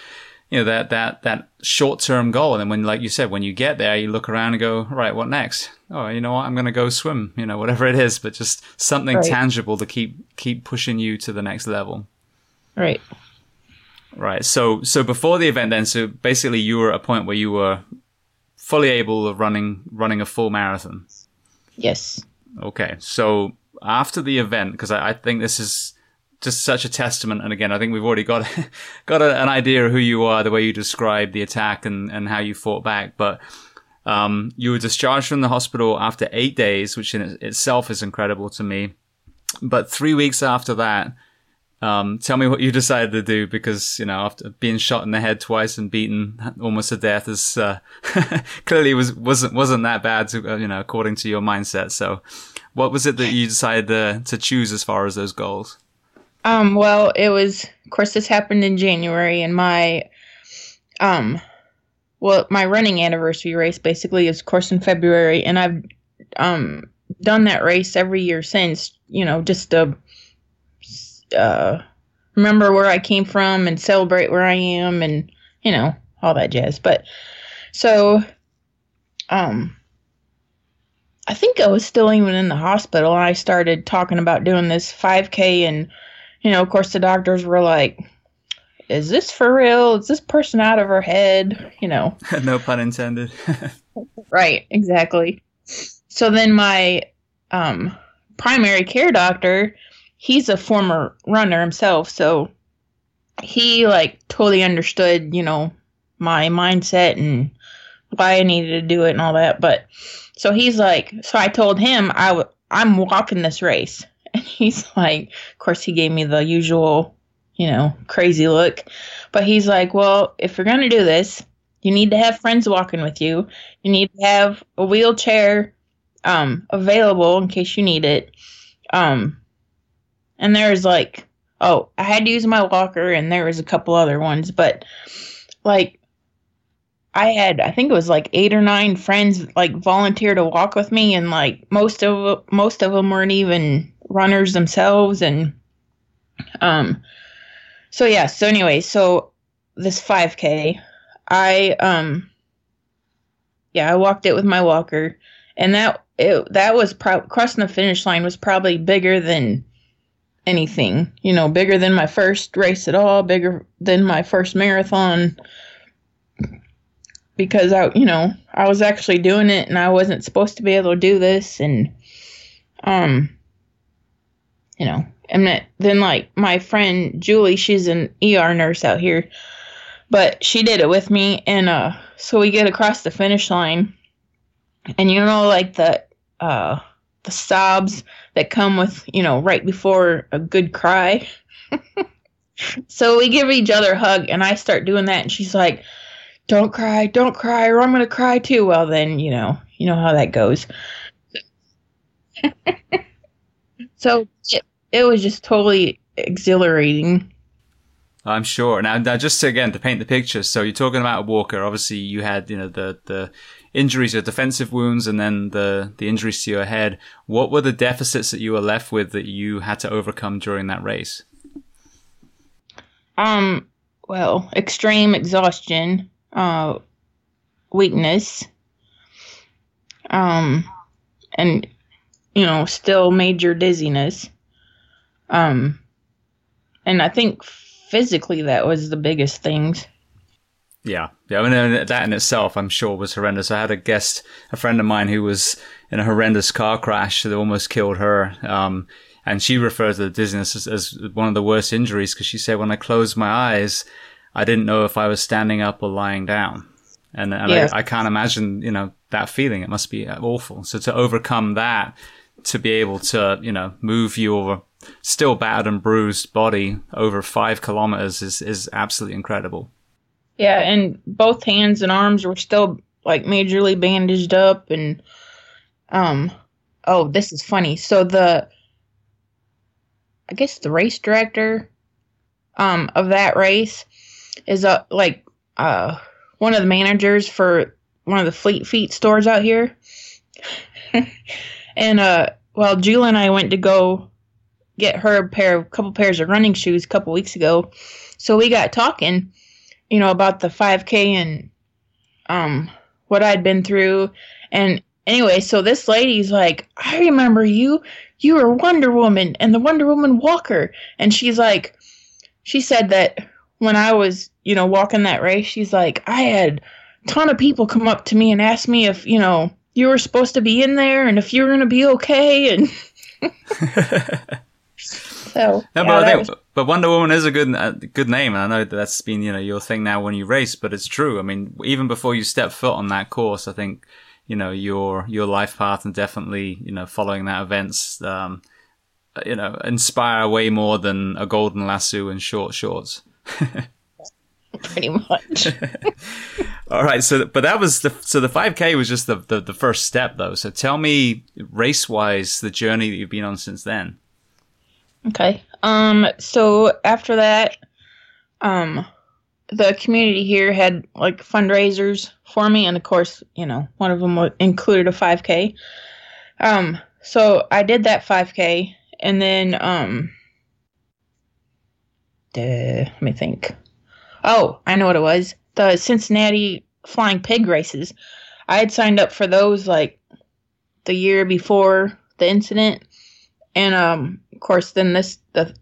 you know that that that short term goal. And then when like you said when you get there you look around and go right what next? Oh you know what? I'm going to go swim you know whatever it is. But just something right. tangible to keep keep pushing you to the next level. Right right so so before the event then so basically you were at a point where you were fully able of running running a full marathon yes okay so after the event because I, I think this is just such a testament. And again, I think we've already got got a, an idea of who you are, the way you described the attack and, and how you fought back. But um, you were discharged from the hospital after eight days, which in itself is incredible to me. But three weeks after that, um, tell me what you decided to do because you know after being shot in the head twice and beaten almost to death is uh, clearly was wasn't wasn't that bad to uh, you know according to your mindset. So, what was it that you decided to, to choose as far as those goals? Um, well, it was, of course, this happened in January, and my, um, well, my running anniversary race basically is, of course, in February, and I've, um, done that race every year since, you know, just to, uh, remember where I came from and celebrate where I am and, you know, all that jazz. But, so, um, I think I was still even in the hospital, and I started talking about doing this 5K and you know, of course, the doctors were like, is this for real? Is this person out of her head? You know. no pun intended. right, exactly. So then my um, primary care doctor, he's a former runner himself, so he like totally understood, you know, my mindset and why I needed to do it and all that. But so he's like, so I told him I w- I'm walking this race. And he's like, of course, he gave me the usual, you know, crazy look. But he's like, well, if you're to do this, you need to have friends walking with you. You need to have a wheelchair um, available in case you need it. Um, and there's like, oh, I had to use my walker, and there was a couple other ones, but like, I had, I think it was like eight or nine friends like volunteer to walk with me, and like most of most of them weren't even runners themselves and um so yeah so anyway so this 5k i um yeah i walked it with my walker and that it that was pro- crossing the finish line was probably bigger than anything you know bigger than my first race at all bigger than my first marathon. Because i you know i was actually doing it and i wasn't supposed to be able to do this and um you know, and then like my friend Julie, she's an ER nurse out here, but she did it with me, and uh, so we get across the finish line, and you know, like the uh, the sobs that come with you know right before a good cry. so we give each other a hug, and I start doing that, and she's like, "Don't cry, don't cry, or I'm gonna cry too." Well, then you know, you know how that goes. so it, it was just totally exhilarating. I'm sure. Now, now, just to, again to paint the picture. So you're talking about a Walker. Obviously, you had you know the the injuries, your defensive wounds, and then the the injuries to your head. What were the deficits that you were left with that you had to overcome during that race? Um. Well, extreme exhaustion, uh, weakness, um, and you know, still major dizziness. Um, and I think physically that was the biggest things. Yeah, yeah. I mean, that in itself, I'm sure, was horrendous. I had a guest, a friend of mine, who was in a horrendous car crash that almost killed her. Um, and she refers to the dizziness as, as one of the worst injuries because she said, when I closed my eyes, I didn't know if I was standing up or lying down. And, and. I, I can't imagine, you know, that feeling. It must be awful. So to overcome that, to be able to, you know, move your still battered and bruised body over five kilometers is, is absolutely incredible. Yeah, and both hands and arms were still like majorly bandaged up and um oh, this is funny. So the I guess the race director um of that race is uh like uh one of the managers for one of the Fleet Feet stores out here. and uh well Julie and I went to go get her a pair of couple pairs of running shoes a couple weeks ago. So we got talking you know, about the 5K and um what I'd been through. And anyway, so this lady's like, I remember you. You were Wonder Woman and the Wonder Woman walker. And she's like, she said that when I was, you know, walking that race, she's like, I had a ton of people come up to me and ask me if, you know, you were supposed to be in there and if you were going to be okay. And so, No, yeah, that was- but Wonder Woman is a good, a good name, and I know that that's been, you know, your thing now when you race. But it's true. I mean, even before you step foot on that course, I think, you know, your your life path and definitely, you know, following that events, um, you know, inspire way more than a golden lasso and short shorts. pretty much. All right, so but that was the so the 5K was just the the, the first step though. So tell me race wise the journey that you've been on since then. Okay. Um. So after that, um, the community here had like fundraisers for me, and of course, you know, one of them included a 5K. Um. So I did that 5K, and then um. let me think. Oh, I know what it was. The Cincinnati Flying Pig races. I had signed up for those like the year before the incident, and um, of course, then this the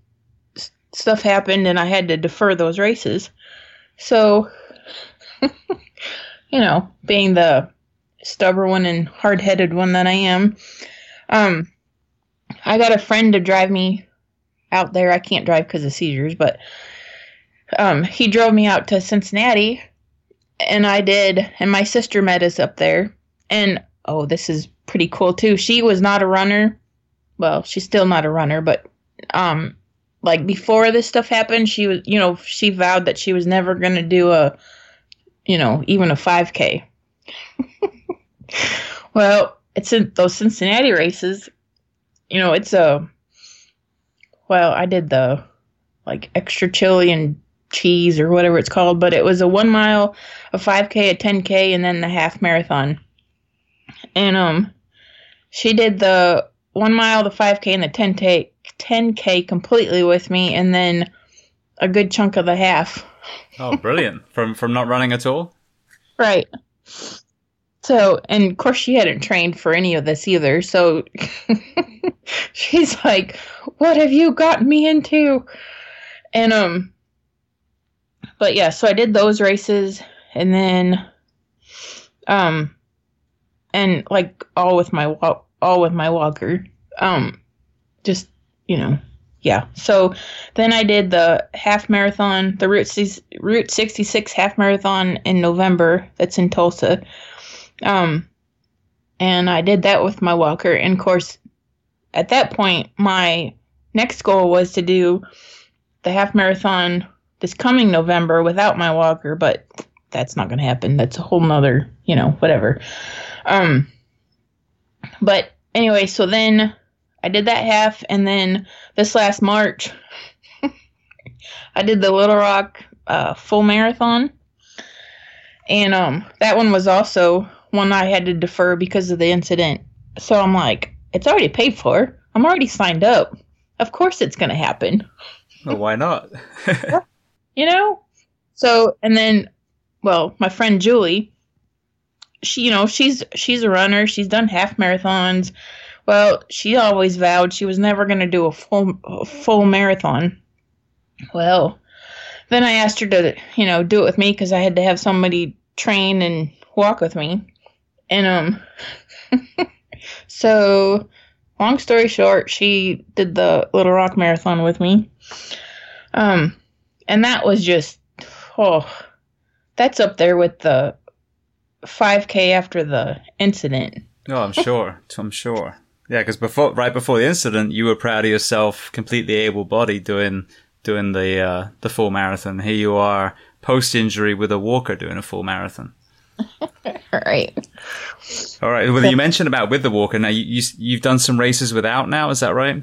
stuff happened, and I had to defer those races. So, you know, being the stubborn one and hard-headed one that I am, um, I got a friend to drive me out there. I can't drive because of seizures, but um, he drove me out to Cincinnati, and I did. And my sister met us up there, and oh, this is pretty cool too. She was not a runner well, she's still not a runner, but um like before this stuff happened, she was you know, she vowed that she was never going to do a you know, even a 5k. well, it's in those Cincinnati races. You know, it's a well, I did the like extra chili and cheese or whatever it's called, but it was a 1 mile, a 5k, a 10k and then the half marathon. And um she did the one mile, the 5K, and the 10K, 10K completely with me, and then a good chunk of the half. Oh, brilliant! from from not running at all. Right. So, and of course, she hadn't trained for any of this either. So she's like, What have you gotten me into? And, um, but yeah, so I did those races, and then, um, and like all with my walk, all with my walker. Um, just you know, yeah. So then I did the half marathon, the Route six, Route 66 half marathon in November. That's in Tulsa. Um, and I did that with my walker. And of course, at that point, my next goal was to do the half marathon this coming November without my walker, but that's not going to happen. That's a whole nother, you know, whatever. Um, but anyway, so then I did that half, and then this last March, I did the Little Rock uh, full marathon, and um, that one was also one I had to defer because of the incident. So I'm like, it's already paid for. I'm already signed up. Of course, it's going to happen. Well, why not? you know so and then well my friend julie she you know she's she's a runner. She's done half marathons. Well she always vowed she was never going to do a full a full marathon. Well then i asked her to you know do it with me because i had to have somebody train and walk with me. And um so long story short she did the little rock marathon with me. Um and that was just oh that's up there with the 5K after the incident. Oh, I'm sure. I'm sure. Yeah, because before, right before the incident, you were proud of yourself, completely able-bodied, doing doing the uh, the full marathon. Here you are, post-injury, with a walker doing a full marathon. All right. All right. Well, you mentioned about with the walker. Now you, you you've done some races without. Now is that right?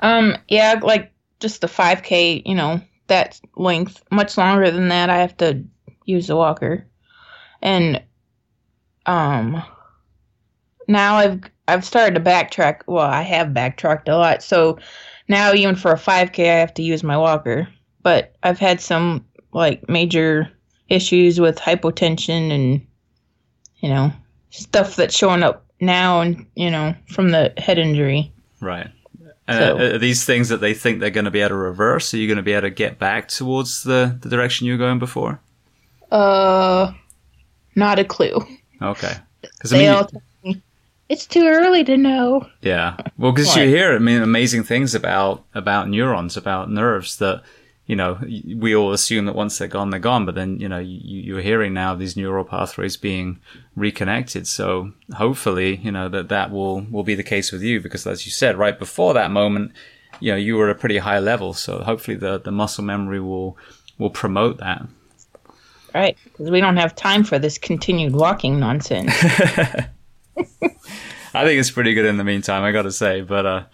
Um. Yeah. Like just the 5K. You know that length. Much longer than that, I have to use the walker, and um. Now I've I've started to backtrack. Well, I have backtracked a lot. So now even for a 5K, I have to use my walker. But I've had some like major issues with hypotension and you know stuff that's showing up now and you know from the head injury. Right. So, uh, are these things that they think they're going to be able to reverse? Are you going to be able to get back towards the, the direction you were going before? Uh, not a clue. Okay. Because I mean, it's too early to know. Yeah. Well, because you hear, I mean, amazing things about, about neurons, about nerves that, you know, we all assume that once they're gone, they're gone. But then, you know, you, you're hearing now these neural pathways being reconnected. So hopefully, you know, that that will, will be the case with you because as you said, right before that moment, you know, you were at a pretty high level. So hopefully the, the muscle memory will, will promote that. Right. Because we don't have time for this continued walking nonsense. I think it's pretty good in the meantime, I gotta say. But uh,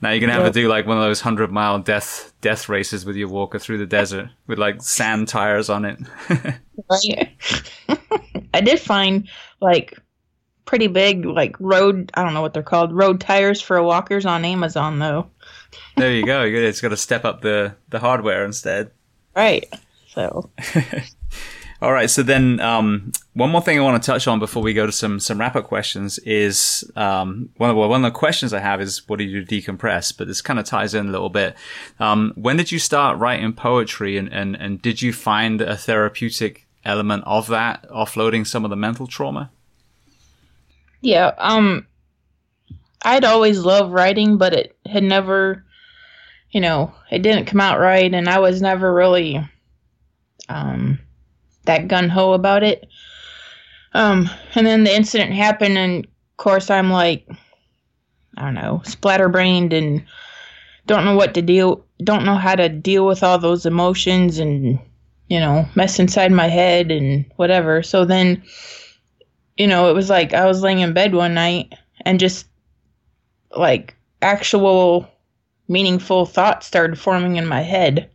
now you're gonna have to do like one of those hundred mile death death races with your walker through the desert with like sand tires on it. Right. I did find like pretty big like road I don't know what they're called road tires for walkers on Amazon though. there you go. It's got to step up the the hardware instead. Right. So. All right. So then, um, one more thing I want to touch on before we go to some some wrap up questions is um, one of well, one of the questions I have is what do you decompress? But this kind of ties in a little bit. Um, when did you start writing poetry, and, and and did you find a therapeutic element of that, offloading some of the mental trauma? Yeah. Um, I'd always loved writing, but it had never, you know, it didn't come out right, and I was never really, um that gun ho about it. Um, and then the incident happened, and of course I'm like, I don't know, splatterbrained and don't know what to deal, don't know how to deal with all those emotions and you know mess inside my head and whatever. So then, you know, it was like I was laying in bed one night and just like actual meaningful thoughts started forming in my head.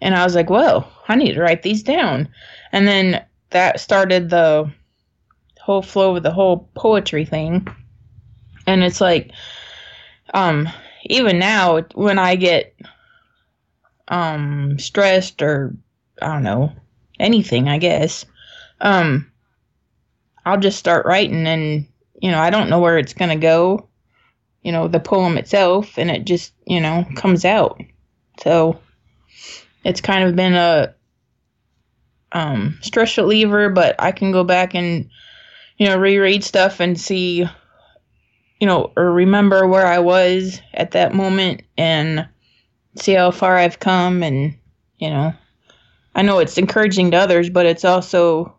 And I was like, whoa, I need to write these down. And then that started the whole flow of the whole poetry thing. And it's like, um, even now when I get um stressed or I don't know, anything, I guess, um, I'll just start writing and, you know, I don't know where it's gonna go, you know, the poem itself, and it just, you know, comes out. So it's kind of been a um, stress reliever, but I can go back and you know reread stuff and see you know or remember where I was at that moment and see how far I've come and you know I know it's encouraging to others, but it's also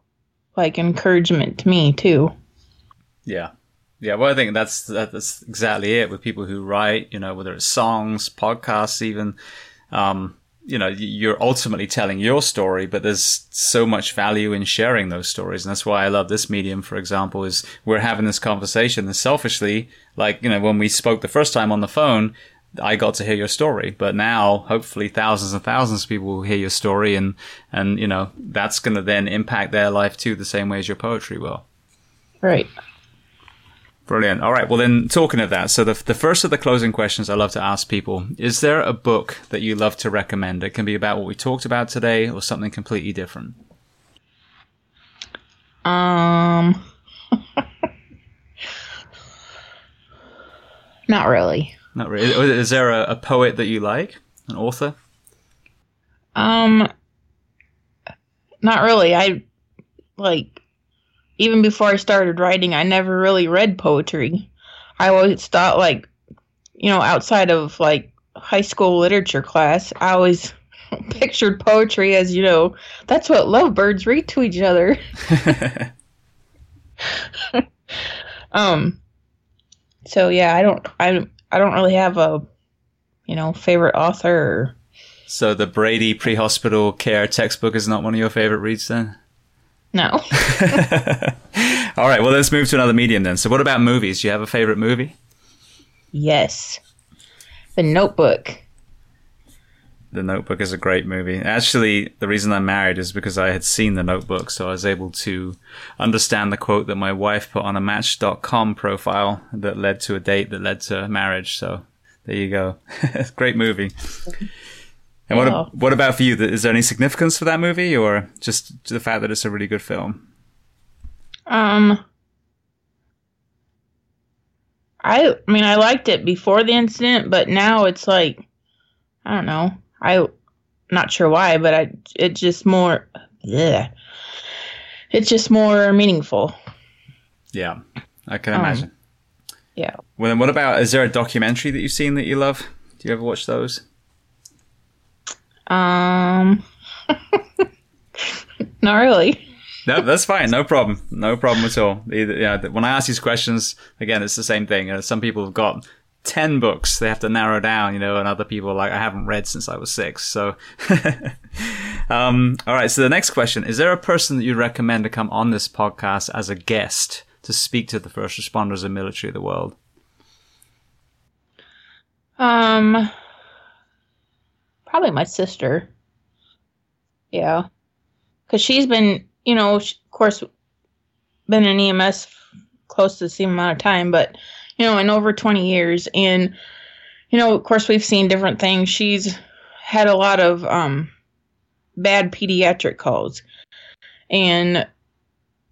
like encouragement to me too. Yeah. Yeah, well, I think that's that's exactly it with people who write, you know, whether it's songs, podcasts, even. Um, you know you're ultimately telling your story but there's so much value in sharing those stories. And that's why i love this medium for example is we're having this conversation and selfishly like you know when we spoke the first time on the phone i got to hear your story. But now hopefully thousands and thousands of people will hear your story and and you know that's going to then impact their life too the same way as your poetry will. Right Brilliant. All right. Well, then, talking of that, so the, the first of the closing questions I love to ask people is there a book that you love to recommend? It can be about what we talked about today or something completely different. Um, not really. Not really. Is there a, a poet that you like, an author? Um, not really. I like even before I started writing, I never really read poetry. I always thought like, you know, outside of like high school literature class, I always pictured poetry as, you know, that's what lovebirds read to each other. um. So yeah, I don't. I I don't really have a, you know, favorite author. Or, So the Brady pre-hospital care textbook is not one of your favorite reads then? No. All right, well let's move to another medium then. So what about movies? Do you have a favorite movie? yes. The Notebook. The Notebook is a great movie. Actually, the reason I'm married is because I had seen The Notebook, so I was able to understand the quote that my wife put on a Match.com profile that led to a date that led to marriage. So there you go. great movie. And what, Wow. what about for you? Is there any significance for that movie, or just the fact that it's a really good film? Um. I I mean I liked it before the incident, but now it's like I don't know. I not sure why, but I it's just more yeah. It's just more meaningful. Yeah, I can Um, imagine. Yeah. Well, then what about? Is there a documentary that you've seen that you love? Do you ever watch those? Um Not really. No, that's fine. No problem. No problem at all. Either, yeah, when I ask these questions, again, it's the same thing. Uh, some people have got 10 books they have to narrow down, you know, and other people are like, I haven't read since I was six. So, um, all right. So the next question, is there a person that you recommend to come on this podcast as a guest to speak to the first responders and military of the world? Um probably my sister. Yeah. Cuz she's been, you know, sh of course been in EMS close to the same amount of time, but you know, in over 20 years and you know, of course we've seen different things. She's had a lot of um bad pediatric calls. And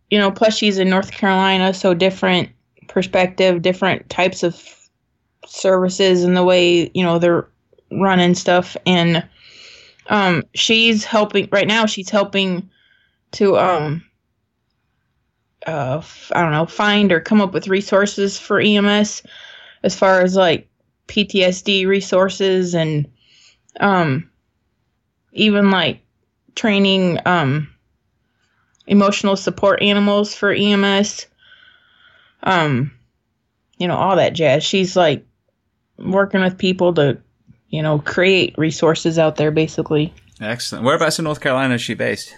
you know, plus she's in North Carolina, so different perspective, different types of services and the way you know they're running stuff. And um she's helping right now she's helping to um uh f- i don't know find or come up with resources for ems as far as like ptsd resources and um even like training um emotional support animals for ems um you know all that jazz. She's like working with people to, you know, create resources out there basically. Excellent. Whereabouts in North Carolina is she based?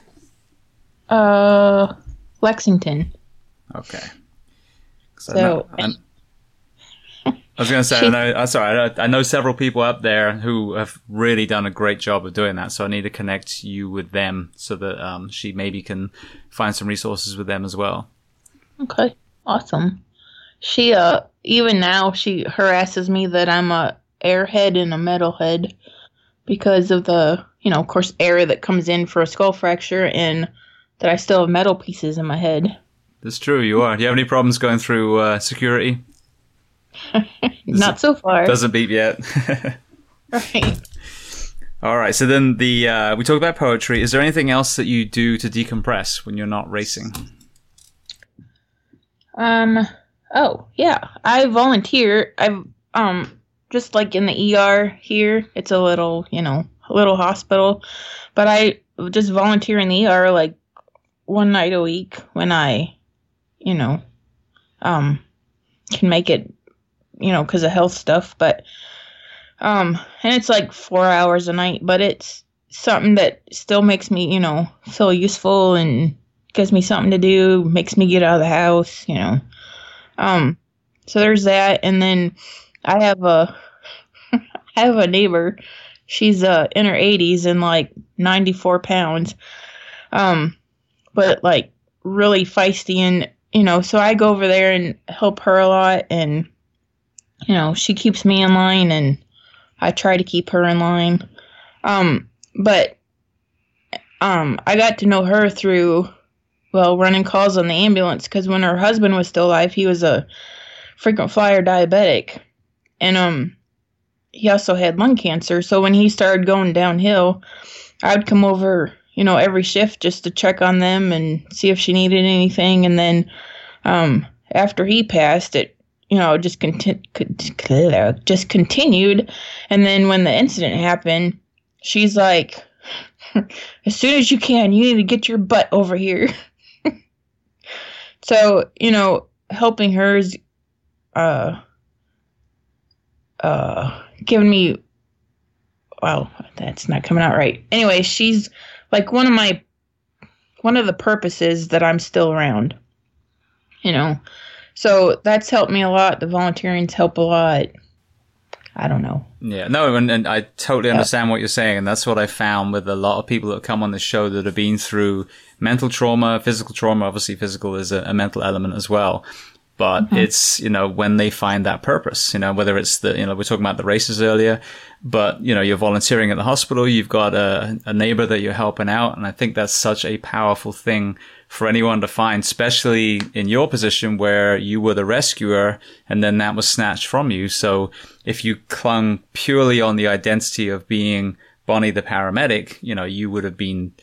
Uh Lexington. Okay. I So- know- I was going to say, I know, I'm sorry, I know several people up there who have really done a great job of doing that. So I need to connect you with them so that um, she maybe can find some resources with them as well. Okay. Awesome. She uh even now she harasses me that I'm a airhead and a metalhead because of the, you know, of course air that comes in for a skull fracture and that I still have metal pieces in my head. That's true, you are. Do you have any problems going through uh, security? Not so far. Doesn't beep yet. right. All right. So then the uh, we talked about poetry. Is there anything else that you do to decompress when you're not racing? Um. Oh yeah, I volunteer. I've um just like in the ER here. It's a little, you know, a little hospital, but I just volunteer in the ER like one night a week when I, you know, um, can make it, you know, because of health stuff. But um, and it's like four hours a night, but it's something that still makes me, you know, feel useful and gives me something to do, makes me get out of the house, you know. Um, so there's that, and then I have a I have a neighbor. She's uh in her 80s and like 94 pounds. Um, but like really feisty and you know, so I go over there and help her a lot, and you know, she keeps me in line, and I try to keep her in line. Um, but um, I got to know her through well, running calls on the ambulance because when her husband was still alive, he was a frequent flyer diabetic, and um, he also had lung cancer. So when he started going downhill, I would come over, you know, every shift just to check on them and see if she needed anything. And then, um, after he passed, it, you know, just conti- just continued. And then when the incident happened, she's like, "As soon as you can, you need to get your butt over here." So, you know, helping her is uh uh giving me wow, that's not coming out right. Anyway, she's like one of my one of the purposes that I'm still around. You know. So that's helped me a lot. The volunteering's help a lot. I don't know. Yeah, no, and, and I totally understand what you're saying, and that's what I found with a lot of people that come on the show that have been through mental trauma, physical trauma. Obviously, physical is a, a mental element as well. But mm-hmm. it's, you know, when they find that purpose, you know, whether it's the, you know, we're talking about the races earlier, but, you know, you're volunteering at the hospital, you've got a, a neighbor that you're helping out. And I think that's such a powerful thing for anyone to find, especially in your position where you were the rescuer and then that was snatched from you. So if you clung purely on the identity of being Bonnie the paramedic, you know, you would have been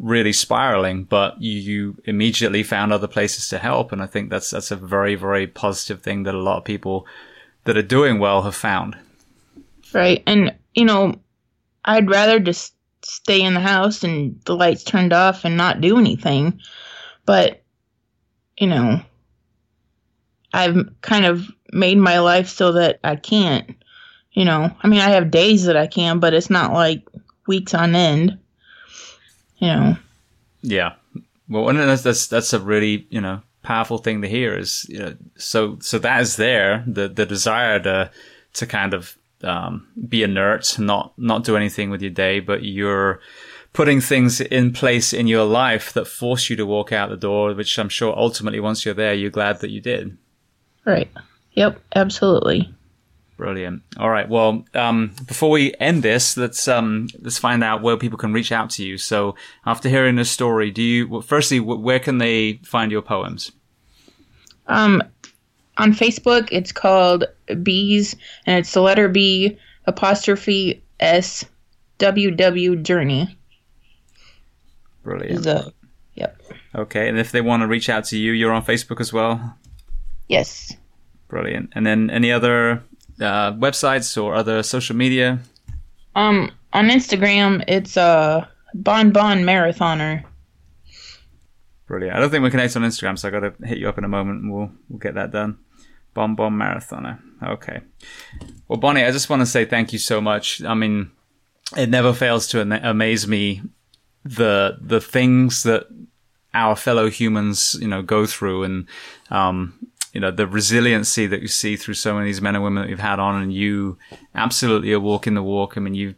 really spiraling, but you, you immediately found other places to help. And I think that's, that's a very, very positive thing that a lot of people that are doing well have found. Right. And, you know, I'd rather just stay in the house and the lights turned off and not do anything. But, you know, I've kind of made my life so that I can't. You know, I mean, I have days that I can, but it's not like weeks on end you know. Yeah. Well, and that's that's that's a really you know powerful thing to hear. Is you know so so that is there the the desire to to kind of um, be inert, not not do anything with your day, but you're putting things in place in your life that force you to walk out the door, which I'm sure ultimately once you're there, you're glad that you did. Right. Yep. Absolutely. Brilliant. All right. Well, um, before we end this, let's um, let's find out where people can reach out to you. So, after hearing this story, do you well, firstly where can they find your poems? Um, on Facebook, it's called Bees, and it's the letter B apostrophe S W W Journey. Brilliant. A, yep. Okay, and if they want to reach out to you, you're on Facebook as well. Yes. Brilliant. And then any other uh, websites or other social media? Um, on Instagram, it's uh Bon Bon Marathoner. Brilliant. I don't think we're connected on Instagram, so I got to hit you up in a moment, and we'll we'll get that done. Bon Bon Marathoner. Okay. Well, Bonnie, I just want to say thank you so much. I mean, it never fails to amaze me the the things that our fellow humans, you know, go through, and um, you know, the resiliency that you see through so many of these men and women that you've had on and you absolutely are walking the walk. I mean, you,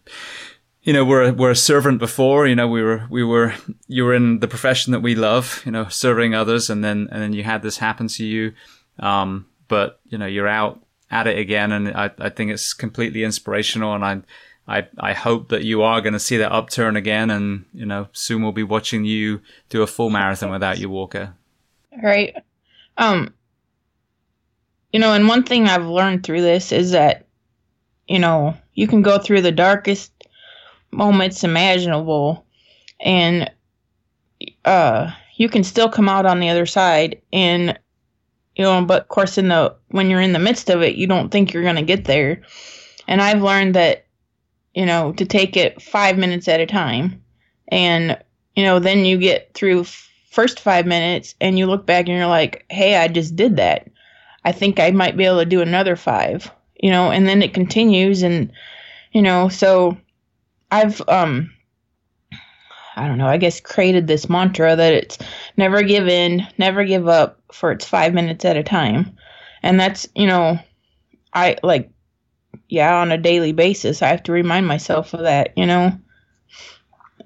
you know, we're, we're a servant before, you know, we were, we were, you were in the profession that we love, you know, serving others. And then, and then you had this happen to you. Um, but, you know, you're out at it again. And I, I think it's completely inspirational. And I, I, I hope that you are going to see that upturn again. And, you know, soon we'll be watching you do a full marathon without you, Walker. Right. Um, you know, and one thing I've learned through this is that, you know, you can go through the darkest moments imaginable and uh you can still come out on the other side and you know but of course in the when you're in the midst of it you don't think you're going to get there. And i've learned that you know to take it 5 minutes at a time. And you know then you get through first 5 minutes and you look back and you're like hey i just did that I think I might be able to do another five, you know, and then it continues and, you know, so I've, um, I don't know, I guess created this mantra that it's never give in, never give up for it's five minutes at a time. And that's, you know, I like, yeah, on a daily basis, I have to remind myself of that, you know,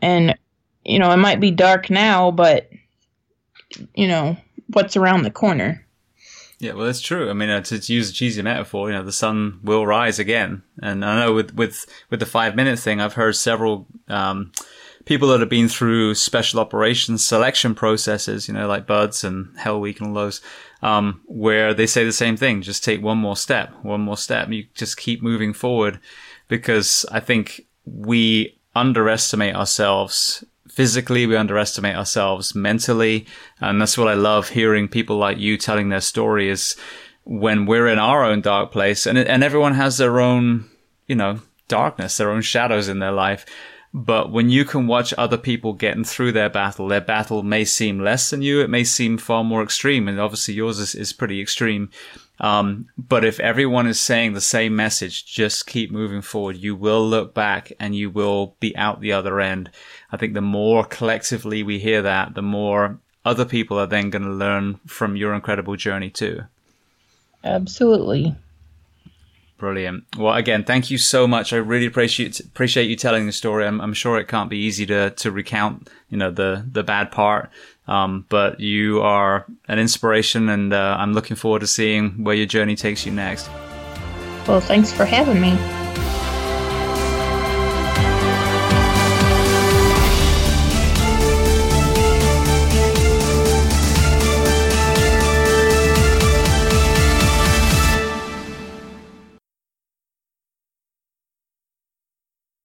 and, you know, it might be dark now, but, you know, what's around the corner. Yeah, well, that's true. I mean, uh, to, to, use a cheesy metaphor, you know, the sun will rise again. And I know with with with the five minute thing, I've heard several um, people that have been through special operations selection processes, you know, like BUD/S and Hell Week and all those, um, where they say the same thing: just take one more step, one more step. You just keep moving forward, because I think we underestimate ourselves physically, we underestimate ourselves mentally. And that's what I love hearing people like you telling their story is when we're in our own dark place and, and everyone has their own, you know, darkness, their own shadows in their life. But when you can watch other people getting through their battle, their battle may seem less than you. It may seem far more extreme. And obviously yours is, is pretty extreme. Um, but if everyone is saying the same message, just keep moving forward. You will look back and you will be out the other end. I think the more collectively we hear that, the more other people are then going to learn from your incredible journey too. Absolutely. Brilliant. Well, again, thank you so much. I really appreciate appreciate you telling the story. I'm, I'm sure it can't be easy to to recount, you know, the the bad part. Um, but you are an inspiration, and uh, I'm looking forward to seeing where your journey takes you next. Well, thanks for having me.